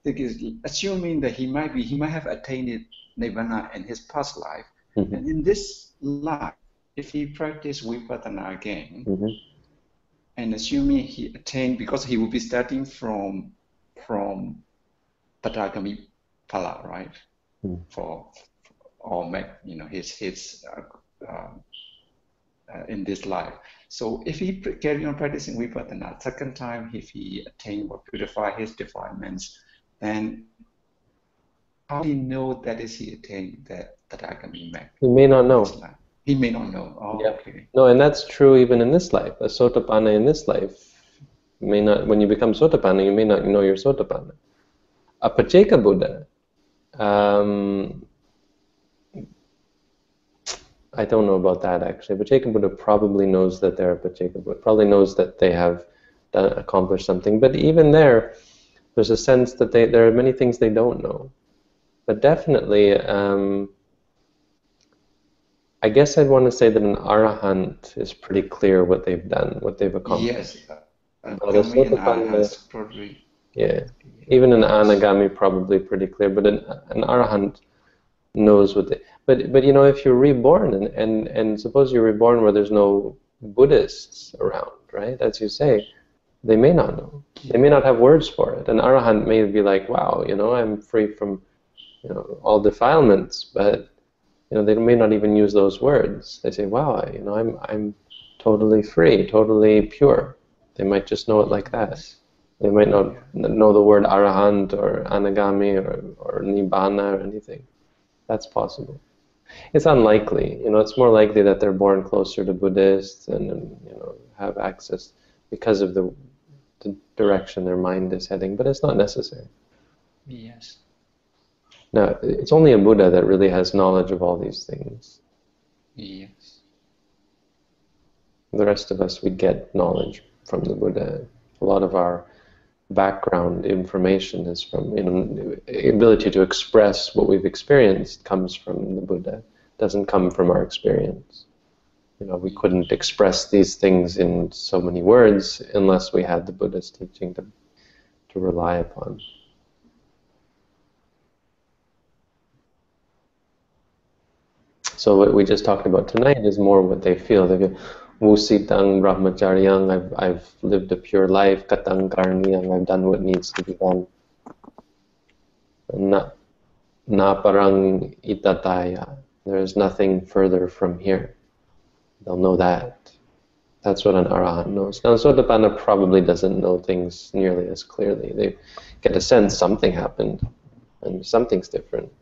is assuming that he might be he might have attained nirvana in his past life, Mhm. and in this life, if he practiced vipassana again, Mhm. and assuming he attained because he will be starting from from Tatagami Pala, right? Hmm. For or make you know his his uh, uh, uh, in this life. So if he carry on practicing vipassana, second time if he attain or purify his defilements, then how do he know that is he attained that Tatagami Meg? You may not know. He may not know. Oh, Yeah. okay. No, and that's true even in this life. A sotapanna in this life may not. When you become sotapanna, you may not know you're sotapanna. A pacheka Buddha. Um, I don't know about that actually. Pacheka Buddha probably knows that they're Buddha. Probably knows that they have done, accomplished something. But even there, there's a sense that they there are many things they don't know. But definitely. Um, I guess I'd want to say that an arahant is pretty clear what they've done, what they've accomplished. Yes. Uh, But a Gami and probably Yeah, even an anagami probably pretty clear, but an, an arahant knows what they. But but you know, if you're reborn and, and and suppose you're reborn where there's no Buddhists around, right? As you say, they may not know. They may not have words for it. An arahant may be like, wow, you know, I'm free from, you know, all defilements, but you know, they may not even use those words. They say, wow, you know, I'm I'm totally free, totally pure. They might just know it like that. They might not know the word arahant or anagami or, or nibbana or anything. That's possible. It's unlikely. You know, it's more likely that they're born closer to Buddhists and um, you know have access because of the, the direction their mind is heading. But it's not necessary. Yes. Now, it's only a Buddha that really has knowledge of all these things. Yes. The rest of us, we get knowledge from the Buddha. A lot of our background information is from you know ability to express what we've experienced comes from the Buddha. Doesn't come from our experience. You know, we couldn't express these things in so many words unless we had the Buddha's teaching to to rely upon. So what we just talked about tonight is more what they feel. They feel, Wusitang Brahmacharyang, I've, I've lived a pure life, Katang Karniyang, I've done what needs to be done. Na, na parang itataya, there is nothing further from here. They'll know that. That's what an arahant knows. Now, Sotapanna probably doesn't know things nearly as clearly. They get a sense something happened and something's different,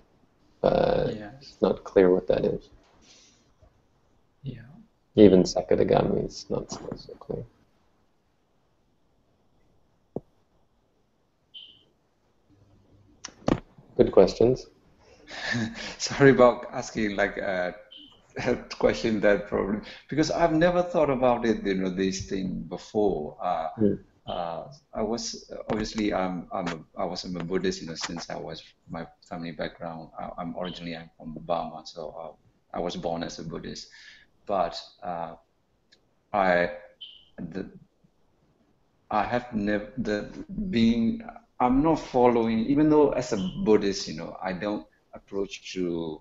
but yes. it's not clear what that is. Even Sakadagami is not so, clear. Good questions. (laughs) Sorry about asking like a, a, question that probably because I've never thought about it, you know, this thing before. Uh, mm. uh, I was obviously I'm I'm a, I was a Buddhist, you know, since I was my family background. I, am originally I'm from Burma, so uh, I was born as a Buddhist but uh, I the, I have never the being I'm not following even though as a Buddhist you know I don't approach to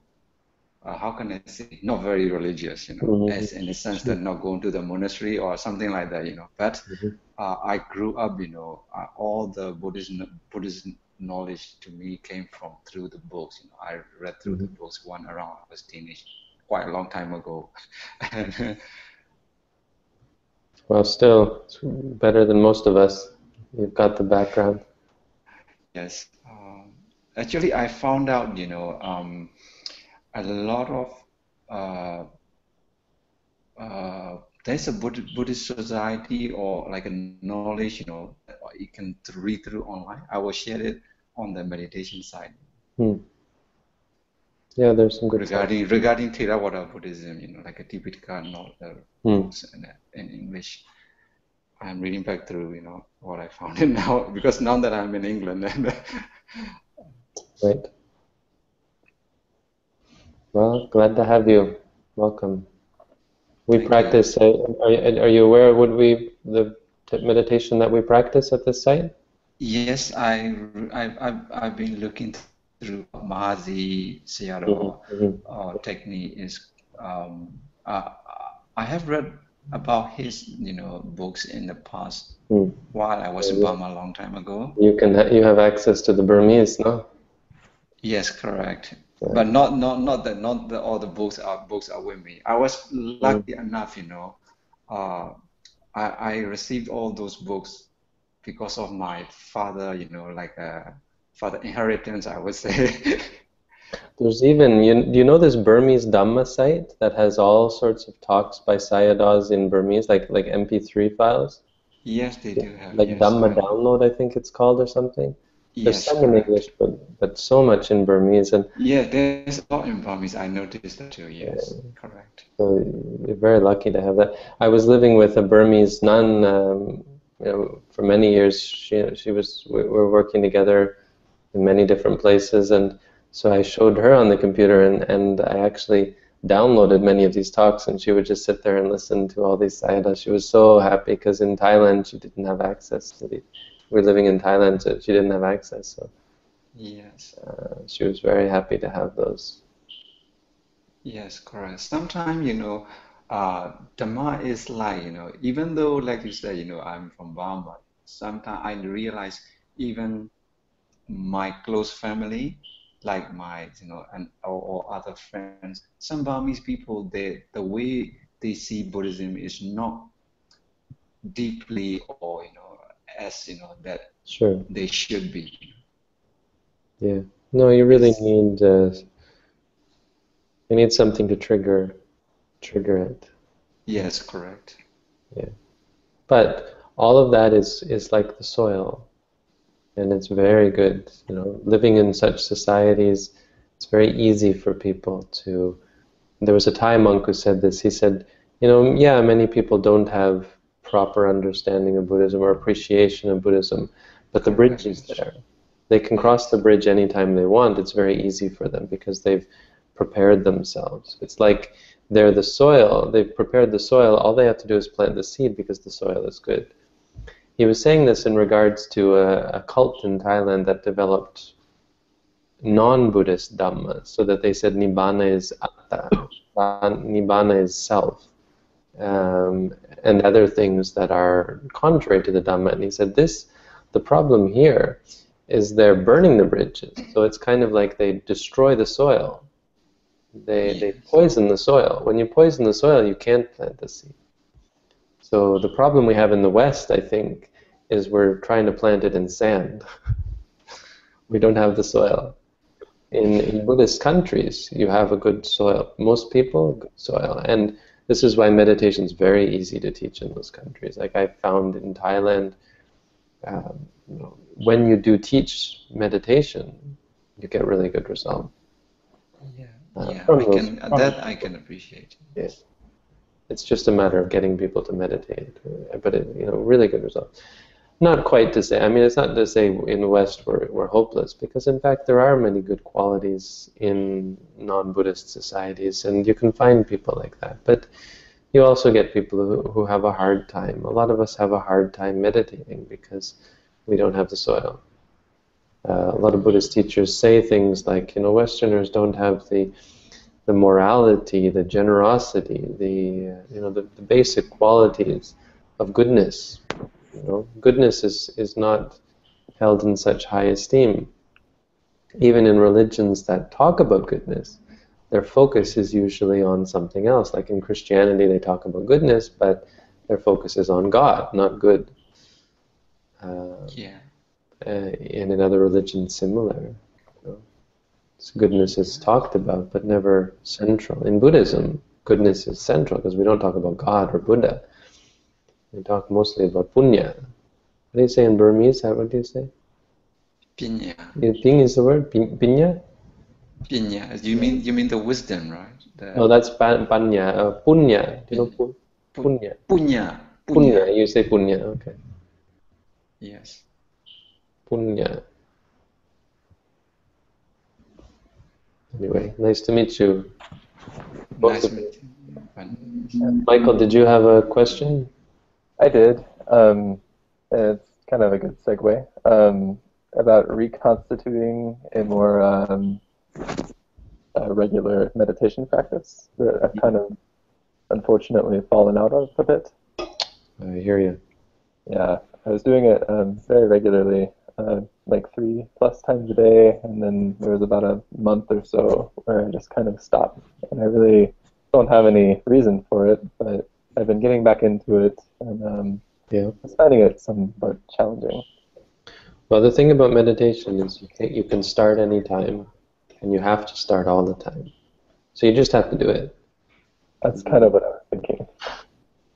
uh, how can I say not very religious you know mm-hmm. as in the sense that not going to the monastery or something like that you know but mm-hmm. uh, I grew up you know uh, all the Buddhist Buddhist knowledge to me came from through the books you know I read through mm-hmm. the books one around I was teenage quite a long time ago. (laughs) well, still, it's better than most of us. You've got the background. Yes. Um, actually, I found out, you know, um, a lot of uh, uh, there's a Buddhist society or like a knowledge, you know, you can read through online. I will share it on the meditation side. Hmm. Yeah, there's some good regarding stuff. regarding Theravada Buddhism, um, you know, like a Tipitaka novel uh, hmm. books in, in uh, English. I'm reading back through, you know, what I found (laughs) in now because now that I'm in England and uh, right. Well, glad to have you. Welcome. We Thank practice. You. Are, are you aware? Would we the meditation that we practice at this site? Yes, I I I've, I've been looking through Mahasi Sayadaw mm-hmm. mm-hmm. uh, technique is um, uh, I have read about his you know books in the past mm. while I was in Burma a long time ago. You can ha- you have access to the Burmese, no? Yes, correct. Yeah. But not not not that not that all the books are books are with me. I was lucky mm. enough, you know. Uh, I I received all those books because of my father, you know, like a uh, for the inheritance, I would say. (laughs) There's even you, do you know this Burmese Dhamma site that has all sorts of talks by Sayadaws in Burmese, like like MP3 files. Yes, they do have. Like yes, Dhamma Download, I think it's called, or something. There's some in English, but but so much in Burmese and. Yeah, there's a lot in Burmese. I noticed that too. Yes, yeah. correct. So you're very lucky to have that. I was living with a Burmese nun. Um, you know, for many years, she she was we were working together in many different places. And so I showed her on the computer, and, and I actually downloaded many of these talks, and she would just sit there and listen to all these sayadaws. She was so happy because in Thailand she didn't have access to the. We are living in Thailand, so she didn't have access. So yes, uh, she was very happy to have those. Yes, correct. Sometimes you know, uh, Dhamma is like you know, even though like you said, you know, I'm from Burma. Sometimes I realize even my close family, like my you know and or, or other friends, some Burmese people, they the way they see Buddhism is not deeply or you know as you know that Sure. they should be. Yeah. No, you really need uh, you need something to trigger trigger it. Yes, correct. Yeah. But all of that is is like the soil, and it's very good. You know, living in such societies, it's very easy for people to. There was a Thai monk who said this. He said, you know, yeah, many people don't have proper understanding of Buddhism or appreciation of Buddhism, but the bridge is there. They can cross the bridge anytime they want. It's very easy for them because they've prepared themselves. It's like they're the soil. They've prepared the soil. All they have to do is plant the seed because the soil is good. He was saying this in regards to a, a cult in Thailand that developed non-Buddhist Dhamma, so that they said Nibbana is atta, Nibbana is self, um, and other things that are contrary to the Dhamma. And he said this, the problem here is they're burning the bridges. So it's kind of like they destroy the soil. They, they poison the soil. When you poison the soil, you can't plant the seed. So the problem we have in the West, I think, is we're trying to plant it in sand. (laughs) we don't have the soil. In, in Buddhist countries, you have a good soil. Most people, good soil. And this is why meditation is very easy to teach in those countries. Like I found in Thailand, um, you know, when you do teach meditation, you get really good results. Yeah, Uh, yeah, I can that I can appreciate. Yes. It's just a matter of getting people to meditate, uh, but it, you know, really good results. Not quite to say. I mean, it's not to say in the West we're we're hopeless, because in fact there are many good qualities in non-Buddhist societies, and you can find people like that. But you also get people who, who have a hard time. A lot of us have a hard time meditating because we don't have the soil. Uh, a lot of Buddhist teachers say things like, you know, Westerners don't have the the morality, the generosity, the uh, you know the, the basic qualities of goodness. You know, goodness is is not held in such high esteem. Even in religions that talk about goodness, their focus is usually on something else. Like in Christianity, they talk about goodness, but their focus is on God, not good. Uh, Yeah, uh, and in other religions similar. You know. So goodness is talked about, but never central. In Buddhism, goodness is central because we don't talk about God or Buddha. We talk mostly about punya. What do you say in Burmese? How- What do you say? pinya, You- Ping is the word? Pinya? pinya. You mean you mean the wisdom, right? The No, that's pa- panya. Uh, punya. Do you know pu- punya? punya, Punya. You say punya. Okay. Yes. Punya. Anyway, nice to meet you. Both Nice of you. you. Michael, did you have a question? I did. Um, it's kind of a good segue um, about reconstituting a more um, uh, regular meditation practice that I've kind of unfortunately fallen out of a bit. I hear you. Yeah, I was doing it um, very regularly, uh, like three plus times a day, and then there was about a month or so where I just kind of stopped, and I really don't have any reason for it, but I've been getting back into it, and um, Yeah. I was finding it somewhat challenging. Well, the thing about meditation is you can, you can start any time, and you have to start all the time. So you just have to do it. That's kind of what I was thinking.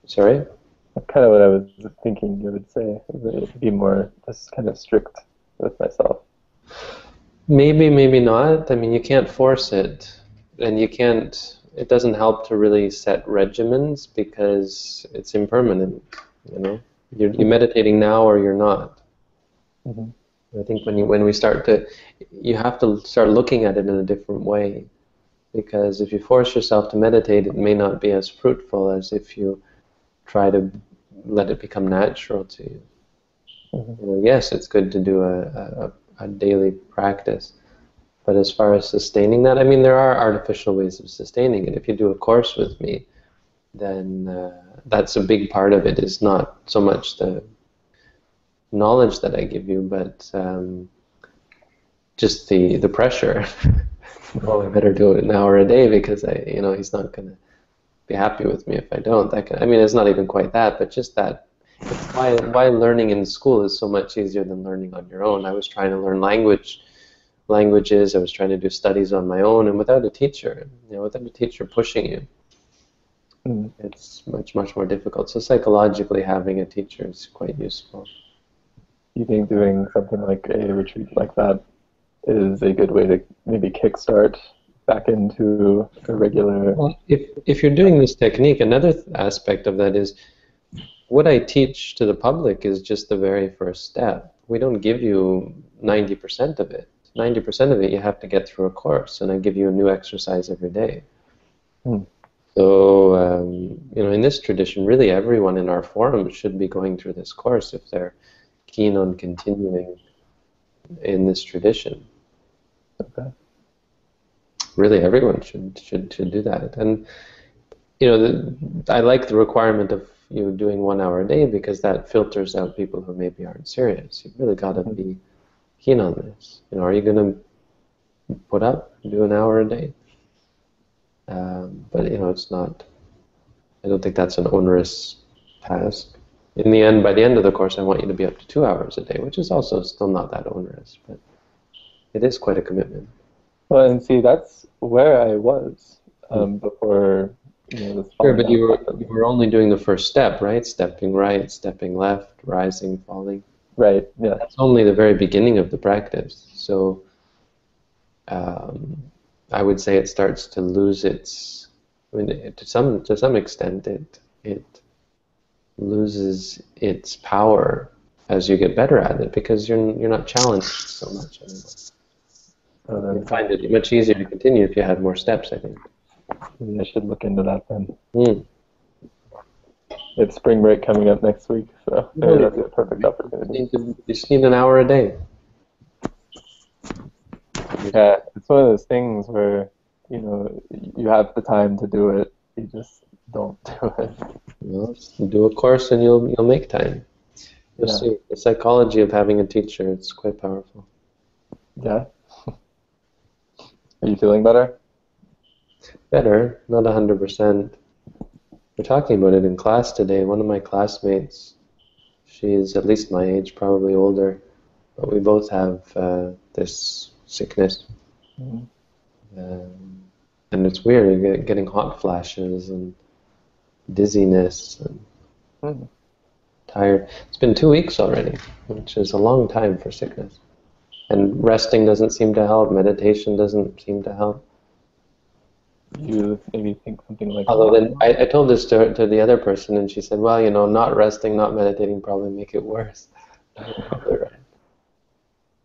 Sorry? That's kind of what I was thinking you would say, be more just kind of strict with myself. Maybe, maybe not. I mean, you can't force it, and you can't. It doesn't help to really set regimens because it's impermanent. You know, you're, you're meditating now or you're not. Mhm. I think when you when we start to, you have to start looking at it in a different way, because if you force yourself to meditate, it may not be as fruitful as if you try to let it become natural to you. Mhm. You know, yes, it's good to do a, a, a daily practice, but as far as sustaining that, I mean, there are artificial ways of sustaining it. If you do a course with me, then uh, that's a big part of it. Is not so much the knowledge that I give you, but um, just the the pressure. (laughs) well, I better do it an hour a day because I, you know, he's not gonna be happy with me if I don't. That can, I mean, it's not even quite that, but just that It's why why learning in school is so much easier than learning on your own. I was trying to learn language languages. I was trying to do studies on my own, and without a teacher, you know, without a teacher pushing you, Mm. it's much much more difficult. So psychologically, having a teacher is quite useful. You think doing something like a retreat like that is a good way to maybe kickstart back into a regular? Well, if if you're doing this technique, another th- aspect of that is what I teach to the public is just the very first step. We don't give you 90% of it. 90% of it you have to get through a course, and I give you a new exercise every day. Hmm. So, um, you know, in this tradition, really everyone in our forum should be going through this course if they're keen on continuing in this tradition. Okay. Really, everyone should should should do that. And you know, the, I like the requirement of you doing one hour a day because that filters out people who maybe aren't serious. You've really got to be keen on this. You know, are you going to put up do an hour a day? Um, but you know, it's not. I don't think that's an onerous task. In the end, by the end of the course, I want you to be up to two hours a day, which is also still not that onerous, but it is quite a commitment. Well, and see, that's where I was um, before you know. Sure, but you were happened. you were only doing the first step, right? Stepping right, stepping left, rising, falling. right. Yeah. That's only the very beginning of the practice. So um, I would say it starts to lose its. I mean, to some to some extent, it it loses its power as you get better at it because you're you're not challenged so much anymore. Uh, You find it much easier to continue if you had more steps. I think. maybe I should look into that then. Hmm. It's spring break coming up next week, so maybe that's a perfect opportunity. to, you just need an hour a day. Yeah, it's one of those things where you know you have the time to do it, you just don't (laughs) do it. Well, do a course and you'll you'll make time. You'll Yeah. see the psychology of having a teacher. It's quite powerful. Yeah. Are you feeling better? Better, not hundred percent. We're talking about it in class today. One of my classmates, she's at least my age, probably older, but we both have uh, this sickness, Mhm. um, and it's weird. You get getting hot flashes and dizziness and Hmm. tired. It's been two weeks already, which is a long time for sickness. And resting doesn't seem to help. Meditation doesn't seem to help. You maybe think something like Although then I, I told this to, to the other person, and she said, "Well, you know, not resting, not meditating probably make it worse." (laughs) Probably right.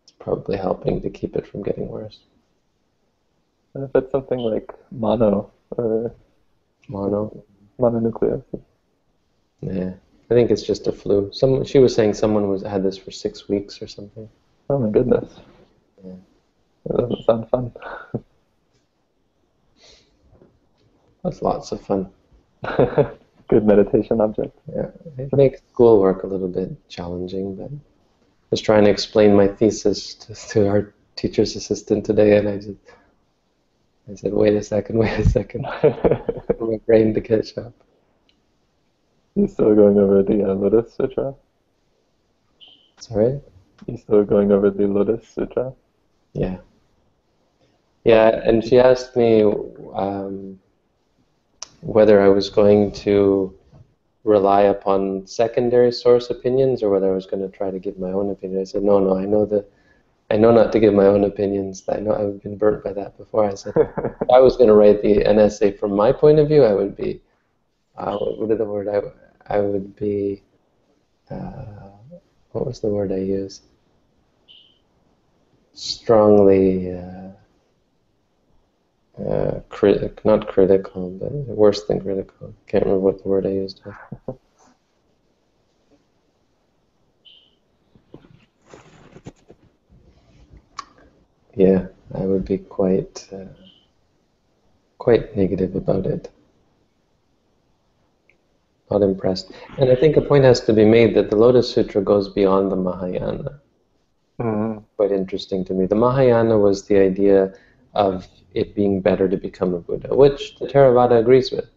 It's probably helping to keep it from getting worse. And if it's something like mono or Mono. mononucleosis. Yeah, I think it's just a flu. Some she was saying someone was had this for six weeks or something. Oh my goodness. Yeah. That doesn't sound fun. That's lots of fun. (laughs) Good meditation object. Yeah, it makes schoolwork a little bit challenging, but I was trying to explain my thesis to, to our teacher's assistant today, and I just I said, "Wait a second, (laughs) wait a second, for (laughs) my brain to catch up." You're still going over the uh, Lotus Sutra? Sorry. You still going over the Lotus Sutra? Yeah. Yeah, and she asked me um, whether I was going to rely upon secondary source opinions or whether I was going to try to give my own opinion. I said, no, no, I know the, I know not to give my own opinions. I know I've been burnt by that before. I said, if (laughs) I was going to write the an essay from my point of view, I would be, uh, what is the word? I, I would be, uh, what was the word I used? Strongly, uh, uh, crit- not critical, but worse than critical. Can't remember what the word I used. Yeah, I would be quite, uh, quite negative about it. Not impressed. And I think a point has to be made that the Lotus Sutra goes beyond the Mahayana. Mhm. Quite interesting to me. The Mahayana was the idea of it being better to become a Buddha, which the Theravada agrees with.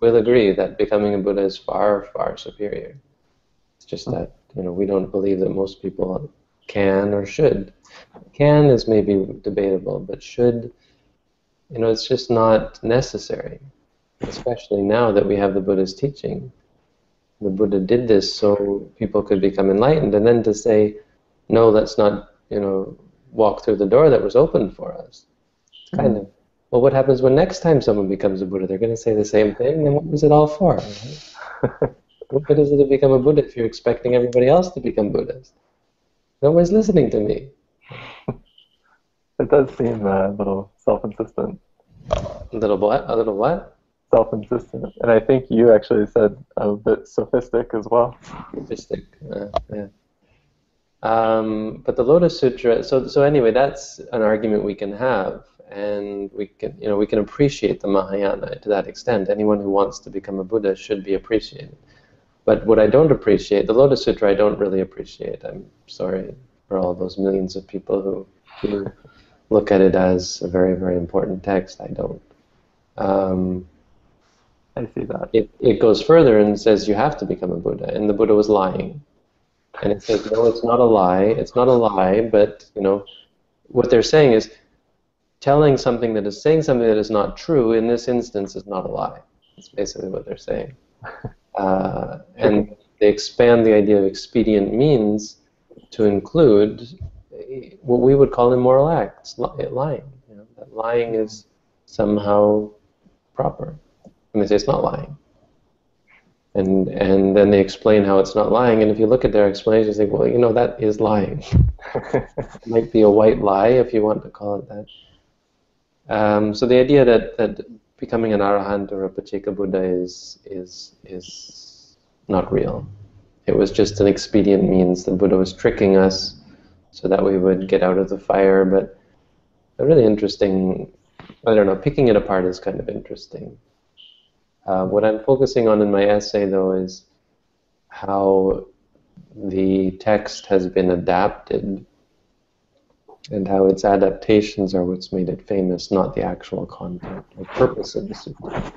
We'll agree that becoming a Buddha is far, far superior. It's just that you know we don't believe that most people can or should. Can is maybe debatable, but should, you know, it's just not necessary. Especially now that we have the Buddha's teaching. The Buddha did this so people could become enlightened, and then to say, no, let's not, you know, walk through the door that was opened for us. It's kind mm-hmm. of well, what happens when next time someone becomes a Buddha? They're going to say the same thing. Then what was it all for? (laughs) what good is it to become a Buddha if you're expecting everybody else to become Buddhas? Nobody's listening to me. (laughs) it does seem a little self-insistent. A little what? A little what? Self-insistent, and I think you actually said a bit sophistic as well. Sophistic, uh, yeah. Um, but the Lotus Sutra. So so anyway, that's an argument we can have and we can you know we can appreciate the Mahayana to that extent. Anyone who wants to become a Buddha should be appreciated. But what I don't appreciate, the Lotus Sutra, I don't really appreciate. I'm sorry for all those millions of people who, who look at it as a very very important text. I don't. Um, I see that. It, it goes further and says you have to become a Buddha, and the Buddha was lying. And it says, no, it's not a lie. It's not a lie, but you know, what they're saying is telling something that is saying something that is not true in this instance is not a lie. That's basically what they're saying. (laughs) Uh, and they expand the idea of expedient means to include what we would call immoral acts, lying. You know, that lying is somehow proper. And they say it's not lying. And, and then they explain how it's not lying, and if you look at their explanations, you think, well, you know, that is lying. (laughs) it might be a white lie, if you want to call it that. Um, so the idea that, that becoming an arahant or a Pacceka Buddha is is is not real. It was just an expedient means. The Buddha was tricking us so that we would get out of the fire. But a really interesting, I don't know, picking it apart is kind of interesting. Uh, what I'm focusing on in my essay, though, is how the text has been adapted and how its adaptations are what's made it famous, not the actual content or purpose of the sutra.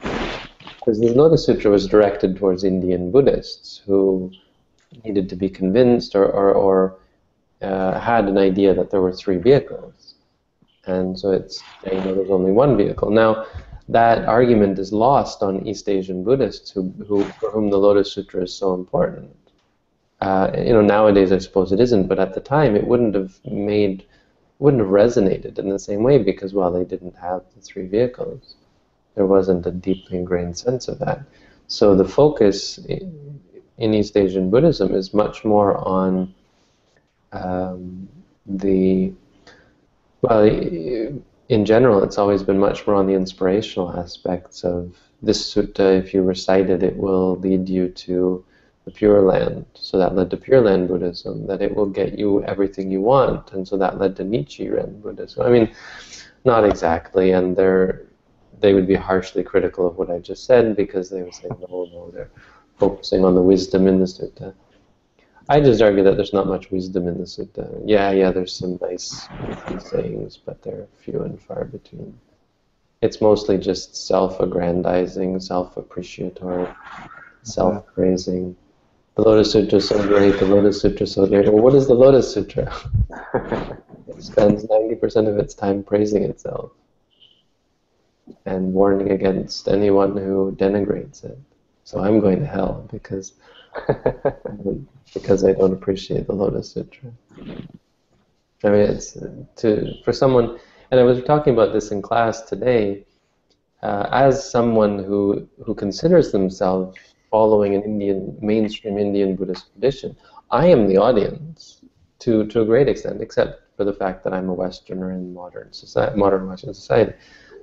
Because the Lotus Sutra was directed towards Indian Buddhists who needed to be convinced or, or, or uh, had an idea that there were three vehicles. And so it's saying that there's only one vehicle. Now, that argument is lost on East Asian Buddhists who, who, for whom the Lotus Sutra is so important. Uh, you know, nowadays I suppose it isn't, but at the time it wouldn't have made wouldn't have resonated in the same way because, well, they didn't have the three vehicles. There wasn't a deeply ingrained sense of that. So the focus in East Asian Buddhism is much more on um, the, well, in general, it's always been much more on the inspirational aspects of this sutta. If you recite it, it will lead you to the Pure Land. So that led to Pure Land Buddhism, that it will get you everything you want. And so that led to Nichiren Buddhism. I mean, not exactly, and they're, they would be harshly critical of what I just said because they would say, no, no, they're focusing on the wisdom in the sutta. I just argue that there's not much wisdom in the sutta. Yeah, yeah, there's some nice sayings, but they're few and far between. It's mostly just self-aggrandizing, self-appreciatory, self-praising. The Lotus Sutra is so great, the Lotus Sutra is so great. Well, what is the Lotus Sutra? (laughs) it spends 90% of its time praising itself and warning against anyone who denigrates it. So I'm going to hell because (laughs) because I don't appreciate the Lotus Sutra. I mean, it's to for someone, and I was talking about this in class today. Uh, as someone who who considers themselves following an Indian mainstream Indian Buddhist tradition. I am the audience to to a great extent, except for the fact that I'm a Westerner in modern society, modern Western society,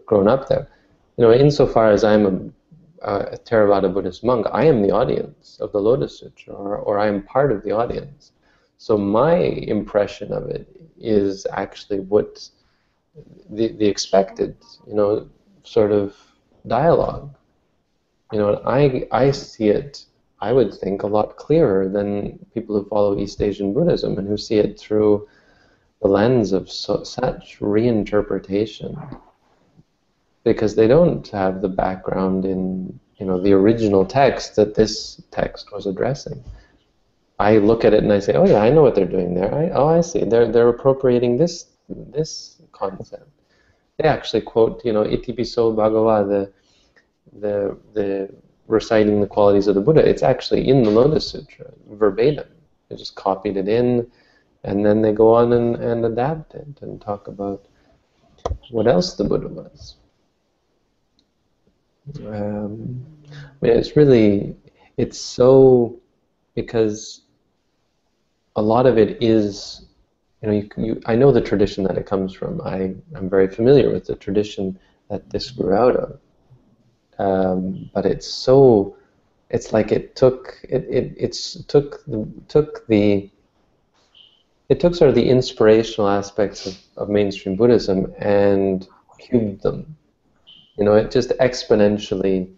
grown up there. You know, insofar as I'm a, Uh, a Theravada Buddhist monk, I am the audience of the Lotus Sutra, or, or I am part of the audience. So my impression of it is actually what the the expected, you know, sort of dialogue you know, I I see it. I would think a lot clearer than people who follow East Asian Buddhism and who see it through the lens of so, such reinterpretation, because they don't have the background in you know the original text that this text was addressing. I look at it and I say, oh yeah, I know what they're doing there. I, oh, I see. They're they're appropriating this this concept. They actually quote, you know, Itipiso Bhagava, the the the reciting the qualities of the Buddha. It's actually in the Lotus Sutra, verbatim. They just copied it in, and then they go on and, and adapt it and talk about what else the Buddha was. Um, I mean, it's really, it's so, because a lot of it is, you know, you, you, I know the tradition that it comes from. I, I'm very familiar with the tradition that this grew out of. Um, but it's so, it's like it took, it, it it's took the, took the, it took sort of the inspirational aspects of, of mainstream Buddhism and cubed them. You know, it just exponentially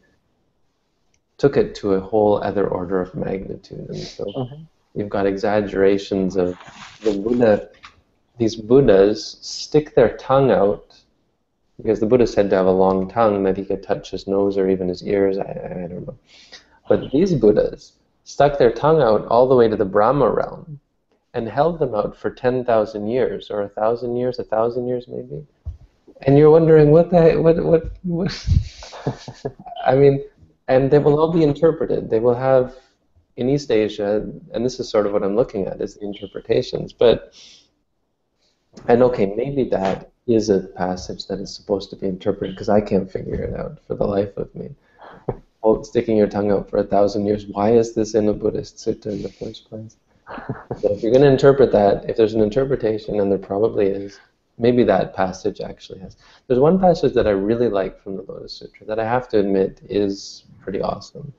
took it to a whole other order of magnitude. And so mm-hmm. you've got exaggerations of the Buddha, these Buddhas stick their tongue out because the Buddha said to have a long tongue that he could touch his nose or even his ears. I, I don't know. But these Buddhas stuck their tongue out all the way to the Brahma realm and held them out for 10,000 years or a thousand years, a thousand years maybe. And you're wondering what the what what, what (laughs) I mean, and they will all be interpreted. They will have in East Asia, and this is sort of what I'm looking at is the interpretations. But and okay, maybe that is a passage that is supposed to be interpreted because I can't figure it out for the life of me. sticking your tongue out for a thousand years. Why is this in a Buddhist sutta in the first place? (laughs) so if you're going to interpret that, if there's an interpretation, and there probably is, maybe that passage actually has. There's one passage that I really like from the Lotus Sutra that I have to admit is pretty awesome.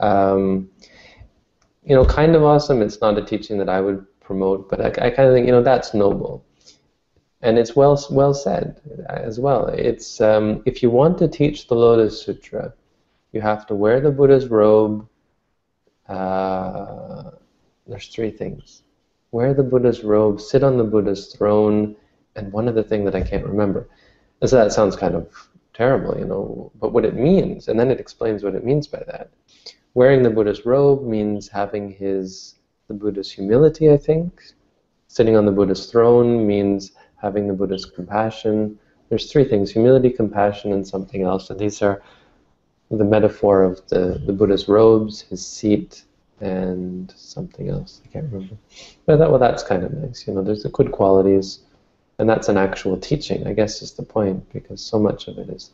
Um, you know, kind of awesome. It's not a teaching that I would promote, but I, I kind of think, you know, that's noble. And it's well well said as well. It's um, if you want to teach the Lotus Sutra, you have to wear the Buddha's robe. Uh, there's three things. Wear the Buddha's robe, sit on the Buddha's throne, and one other thing that I can't remember. And so that sounds kind of terrible, you know, but what it means, and then it explains what it means by that. Wearing the Buddha's robe means having his the Buddha's humility, I think. Sitting on the Buddha's throne means having the Buddha's compassion. There's three things, humility, compassion, and something else. And these are the metaphor of the, the Buddha's robes, his seat, and something else. I can't remember. But that, well, that's kind of nice. You know, there's the good qualities, and that's an actual teaching. I guess is the point because so much of it is,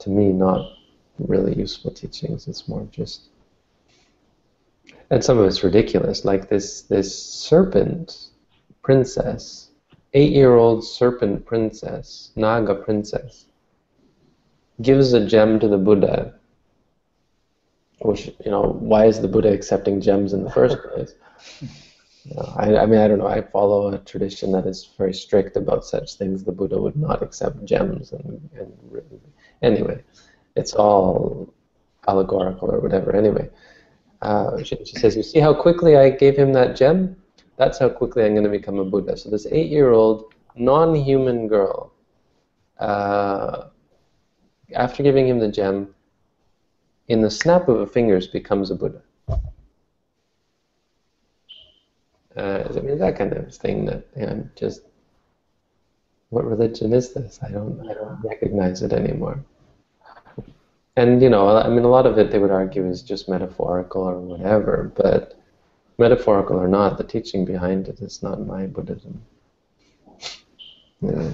to me, not really useful teachings. It's more just, and some of it's ridiculous. Like this this serpent princess, eight-year-old serpent princess, Naga princess, gives a gem to the Buddha which you know why is the buddha accepting gems in the first (laughs) place I, I, mean i don't know. I follow a tradition that is very strict about such things. The buddha would not accept gems and, and anyway it's all allegorical or whatever. Anyway uh, she, she, says you see how quickly i gave him that gem? That's how quickly i'm going to become a buddha. So this eight-year-old non-human girl uh, after giving him the gem in the snap of a fingers becomes a Buddha. Uh, I mean, that kind of thing that you know, just what religion is this? I don't, I don't recognize it anymore. And you know, I mean, a lot of it they would argue is just metaphorical or whatever, but metaphorical or not, the teaching behind it is not my Buddhism. Yeah.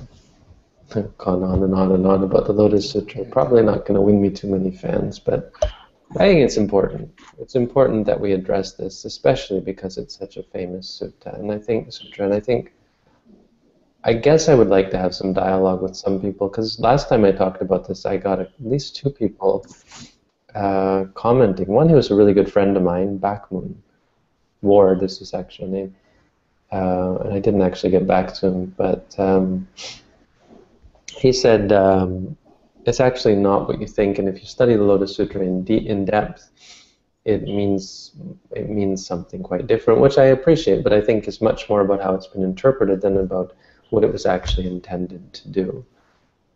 gone on and on and on about the Lotus Sutra. Probably not going to win me too many fans, but I think it's important. It's important that we address this, especially because it's such a famous sutta. And I think sutra, and I think, I guess I would like to have some dialogue with some people because last time I talked about this, I got at least two people uh, commenting. One who was a really good friend of mine, Backmoon Ward, is his actual name. Uh, and I didn't actually get back to him, but um, he said um, it's actually not what you think, and if you study the Lotus Sutra in, de- in depth, it means it means something quite different, which I appreciate, but I think is much more about how it's been interpreted than about what it was actually intended to do.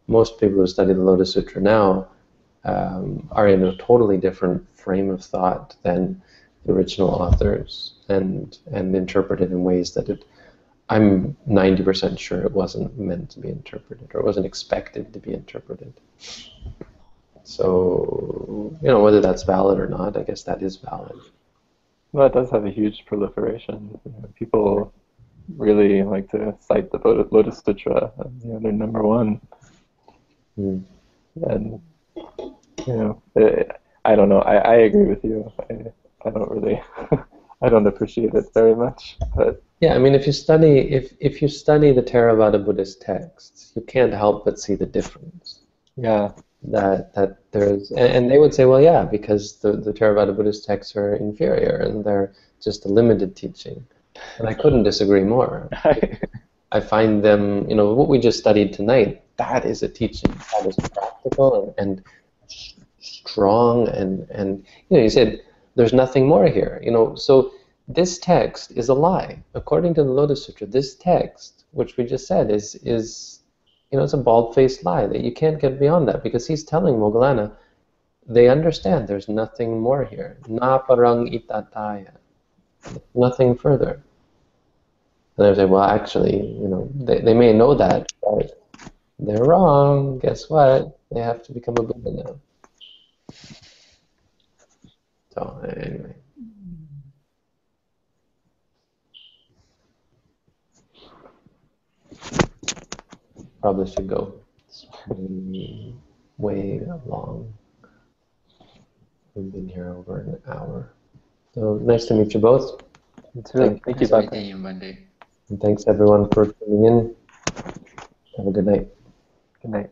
Most people who study the Lotus Sutra now um, are in a totally different frame of thought than the original authors. and and interpreted in ways that it I'm 90% sure it wasn't meant to be interpreted or it wasn't expected to be interpreted. So, you know, whether that's valid or not, I guess that is valid. Well, it does have a huge proliferation. You know, people really like to cite the Lotus Sutra as you know, their number one. Hmm. And, you know, eh, I don't know. I, I agree with you. I, I don't really, (laughs) I don't appreciate it very much. But Yeah, I mean, if you study if if you study the Theravada Buddhist texts, you can't help but see the difference. yeah, That that there's and, and they would say, well, yeah, because the the Theravada Buddhist texts are inferior and they're just a limited teaching. And I couldn't disagree more. (laughs) I find them, you know, what we just studied tonight, that is a teaching that is practical and, and strong and, and, you know, you said there's nothing more here, you know, so this text is a lie. According to the Lotus Sutra, this text, which we just said, is, is you know, it's a bald-faced lie that you can't get beyond that because he's telling Moggallana, they understand there's nothing more here. naparam itthattaya. Nothing further. And they say, well, actually, you know, they, they may know that, but they're wrong. Guess what? They have to become a Buddha now. So anyway. Probably should go. It's (laughs) way, way long. We've been here over an hour. So nice to meet you both. too. Thank you, Nice meeting you, Bhante. And thanks everyone for tuning in. Have a good night. Good night.